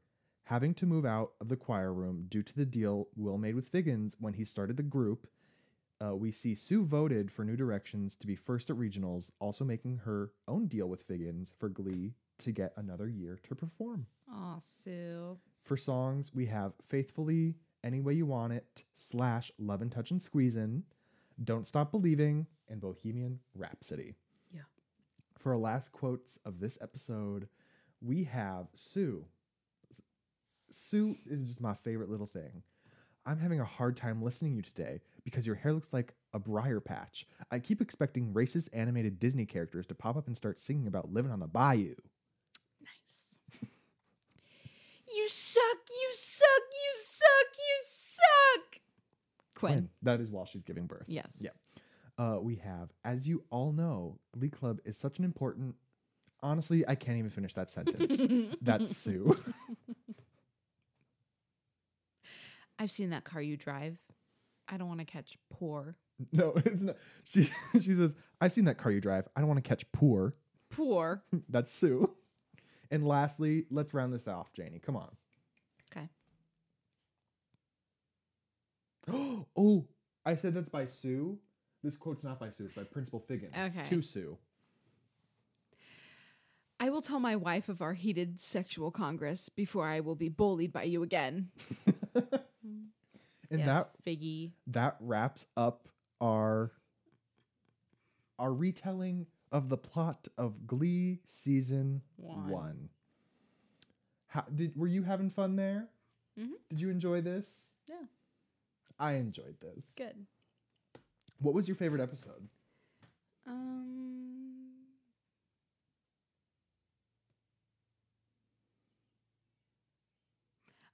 Speaker 1: Having to move out of the choir room due to the deal Will made with Figgins when he started the group, uh, we see Sue voted for New Directions to be first at regionals, also making her own deal with Figgins for Glee to get another year to perform.
Speaker 2: Oh, Sue.
Speaker 1: For songs, we have Faithfully, Any Way You Want It, slash Love and Touch and Squeezin', Don't Stop Believing, and Bohemian Rhapsody.
Speaker 2: Yeah.
Speaker 1: For our last quotes of this episode, we have Sue. Sue is just my favorite little thing. I'm having a hard time listening to you today because your hair looks like a briar patch. I keep expecting racist animated Disney characters to pop up and start singing about living on the bayou.
Speaker 2: Nice. you suck, you suck, you suck, you suck. Quinn.
Speaker 1: Quinn. That is while she's giving birth.
Speaker 2: Yes.
Speaker 1: Yeah. Uh, we have, as you all know, Glee Club is such an important. Honestly, I can't even finish that sentence. That's Sue.
Speaker 2: I've seen that car you drive. I don't want to catch poor.
Speaker 1: no, it's not. She she says, "I've seen that car you drive. I don't want to catch poor."
Speaker 2: Poor.
Speaker 1: That's Sue. And lastly, let's round this off, Janie. Come on.
Speaker 2: Okay.
Speaker 1: oh, I said that's by Sue. This quote's not by Sue. It's by Principal Figgins.
Speaker 2: Okay.
Speaker 1: To Sue.
Speaker 2: I will tell my wife of our heated sexual congress before I will be bullied by you again.
Speaker 1: And
Speaker 2: yes,
Speaker 1: that
Speaker 2: Figgy.
Speaker 1: that wraps up our our retelling of the plot of Glee season
Speaker 2: One.
Speaker 1: one. How did were you having fun there?
Speaker 2: Mhm.
Speaker 1: Did you enjoy this?
Speaker 2: Yeah.
Speaker 1: I enjoyed this.
Speaker 2: Good.
Speaker 1: What was your favorite episode?
Speaker 2: Um.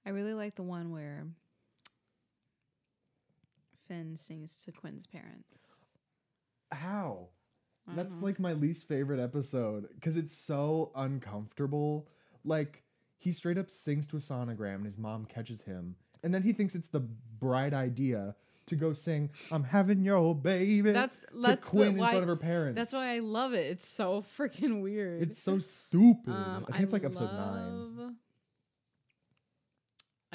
Speaker 2: I really like the one where Finn sings to Quinn's parents.
Speaker 1: How? That's like my least favorite episode because it's so uncomfortable. Like he straight up sings to a sonogram and his mom catches him, and then he thinks it's the bright idea to go sing "I'm having your baby"
Speaker 2: That's
Speaker 1: to
Speaker 2: that's the-
Speaker 1: Quinn in front of her parents.
Speaker 2: That's why I love it. It's so freaking weird.
Speaker 1: it's so stupid.
Speaker 2: Um,
Speaker 1: I think it's like episode nine.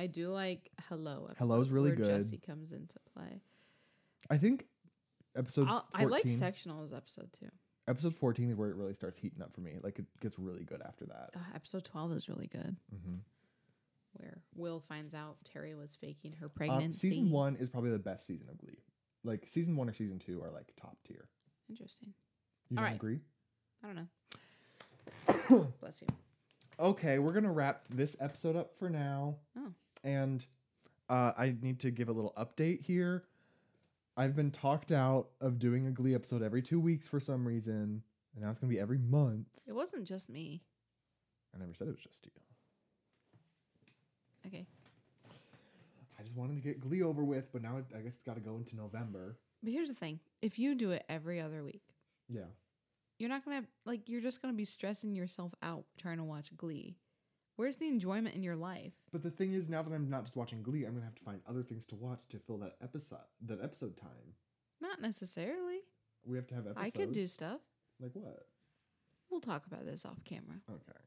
Speaker 2: I do like Hello. Episode
Speaker 1: Hello's really good.
Speaker 2: Jesse comes into play.
Speaker 1: I think episode
Speaker 2: I'll,
Speaker 1: 14,
Speaker 2: I like sectionals episode two.
Speaker 1: episode 14 is where it really starts heating up for me. Like it gets really good after that.
Speaker 2: Uh, episode twelve is really good,
Speaker 1: hmm
Speaker 2: where Will finds out Terry was faking her
Speaker 1: Um,
Speaker 2: pregnancy.
Speaker 1: season one is probably the best season of Glee. Like season one or season two are like top tier.
Speaker 2: Interesting.
Speaker 1: You
Speaker 2: All
Speaker 1: don't
Speaker 2: right.
Speaker 1: agree?
Speaker 2: I don't know. Bless you.
Speaker 1: Okay, we're gonna wrap this episode up for now.
Speaker 2: Oh.
Speaker 1: And uh, I need to give a little update here. I've been talked out of doing a Glee episode every two weeks for some reason, and now it's gonna be every month.
Speaker 2: It wasn't just me.
Speaker 1: I never said it was just you.
Speaker 2: Okay.
Speaker 1: I just wanted to get Glee over with, but now it, I guess it's got to go into November.
Speaker 2: But here's the thing: if you do it every other week,
Speaker 1: Yeah.
Speaker 2: you're not gonna like. You're just gonna be stressing yourself out trying to watch Glee. Where's the enjoyment in your life?
Speaker 1: But the thing is, now that I'm not just watching Glee, I'm gonna have to find other things to watch to fill that episode that episode time.
Speaker 2: Not necessarily.
Speaker 1: We have to have episodes.
Speaker 2: I could do stuff.
Speaker 1: like what?
Speaker 2: We'll talk about this off camera.
Speaker 1: Okay.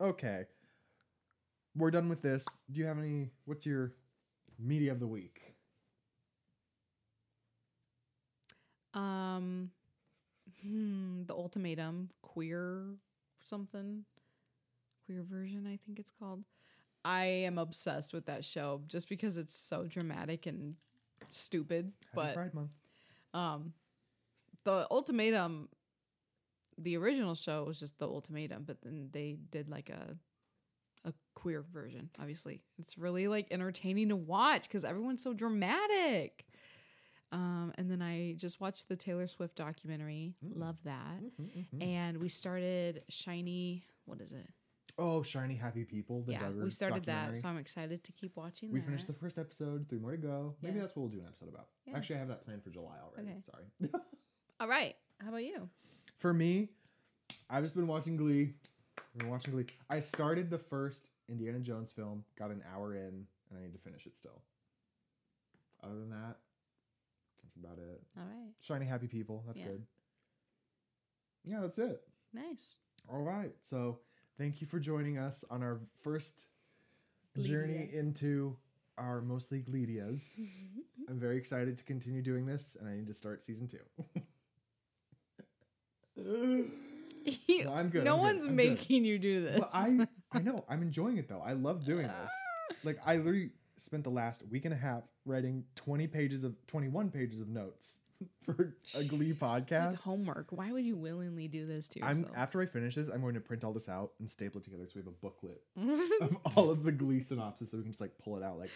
Speaker 1: Okay. We're done with this. Do you have any? What's your media of the week?
Speaker 2: Um, hmm, the ultimatum, queer something, queer version, I think it's called. I am obsessed with that show just because it's so dramatic and stupid.
Speaker 1: Happy
Speaker 2: but
Speaker 1: Pride Month.
Speaker 2: um, the ultimatum, the original show was just the ultimatum, but then they did like a a queer version. Obviously, it's really like entertaining to watch because everyone's so dramatic. Um, and then I just watched the Taylor Swift documentary.
Speaker 1: Mm.
Speaker 2: Love that.
Speaker 1: Mhm, mhm.
Speaker 2: And we started Shiny. What is it?
Speaker 1: Oh, Shiny Happy People. The
Speaker 2: yeah,
Speaker 1: Duggar
Speaker 2: we started that, so I'm excited to keep watching.
Speaker 1: we
Speaker 2: that.
Speaker 1: finished the first episode. Three more to go. Maybe
Speaker 2: Yeah.
Speaker 1: that's what we'll do an episode about.
Speaker 2: Yeah.
Speaker 1: Actually, I have that planned for July already.
Speaker 2: Okay.
Speaker 1: Sorry.
Speaker 2: All right. How about you?
Speaker 1: for me, I've just been watching Glee. I've been watching Glee. I started the first Indiana Jones film, got an hour in, and I need to finish it still. Other than that, that's about it.
Speaker 2: All right.
Speaker 1: Shiny Happy People. That's
Speaker 2: Yeah.
Speaker 1: good. Yeah, that's it.
Speaker 2: Nice.
Speaker 1: All right. So thank you for joining us on our first journey into our mostly Gleedias. I'm very excited to continue doing this, and I need to start season two. No, I'm good,
Speaker 2: No
Speaker 1: I'm
Speaker 2: one's
Speaker 1: I'm good.
Speaker 2: making you do this.
Speaker 1: Well, I I know I'm enjoying it though. I love doing this. Like I literally spent the last week and a half writing 20 pages of 21 pages of notes for a Glee
Speaker 2: It's like
Speaker 1: podcast.
Speaker 2: homework. Why would you willingly do this to
Speaker 1: I'm
Speaker 2: yourself?
Speaker 1: after I finish this, I'm going to print all this out and staple it together so we have a booklet of all of the Glee synopsis so we can just like pull it out. Like,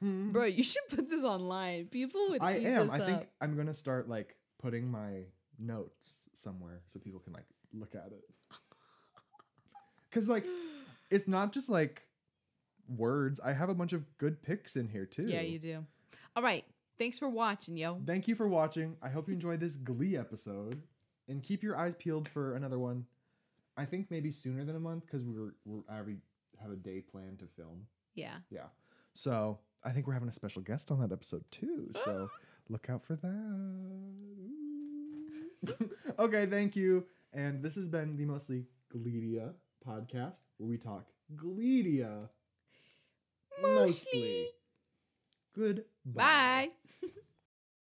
Speaker 1: hmm.
Speaker 2: Bro, you should put this online. People would.
Speaker 1: I am. I think
Speaker 2: up.
Speaker 1: I'm gonna start like putting my notes somewhere so people can like look at it. Cause like it's not just like words. I have a bunch of good picks in here too.
Speaker 2: Yeah, you do. All right. Thanks for watching, yo.
Speaker 1: Thank you for watching. I hope you enjoyed this Glee episode, and keep your eyes peeled for another one. I think maybe sooner than a month because we're we're I already have a day planned to film.
Speaker 2: Yeah.
Speaker 1: Yeah. So I think we're having a special guest on that episode too. So look out for that. okay, thank you. And this has been the mostly Gleedia podcast where we talk Gleedia
Speaker 2: Mostly.
Speaker 1: Goodbye.
Speaker 2: Bye.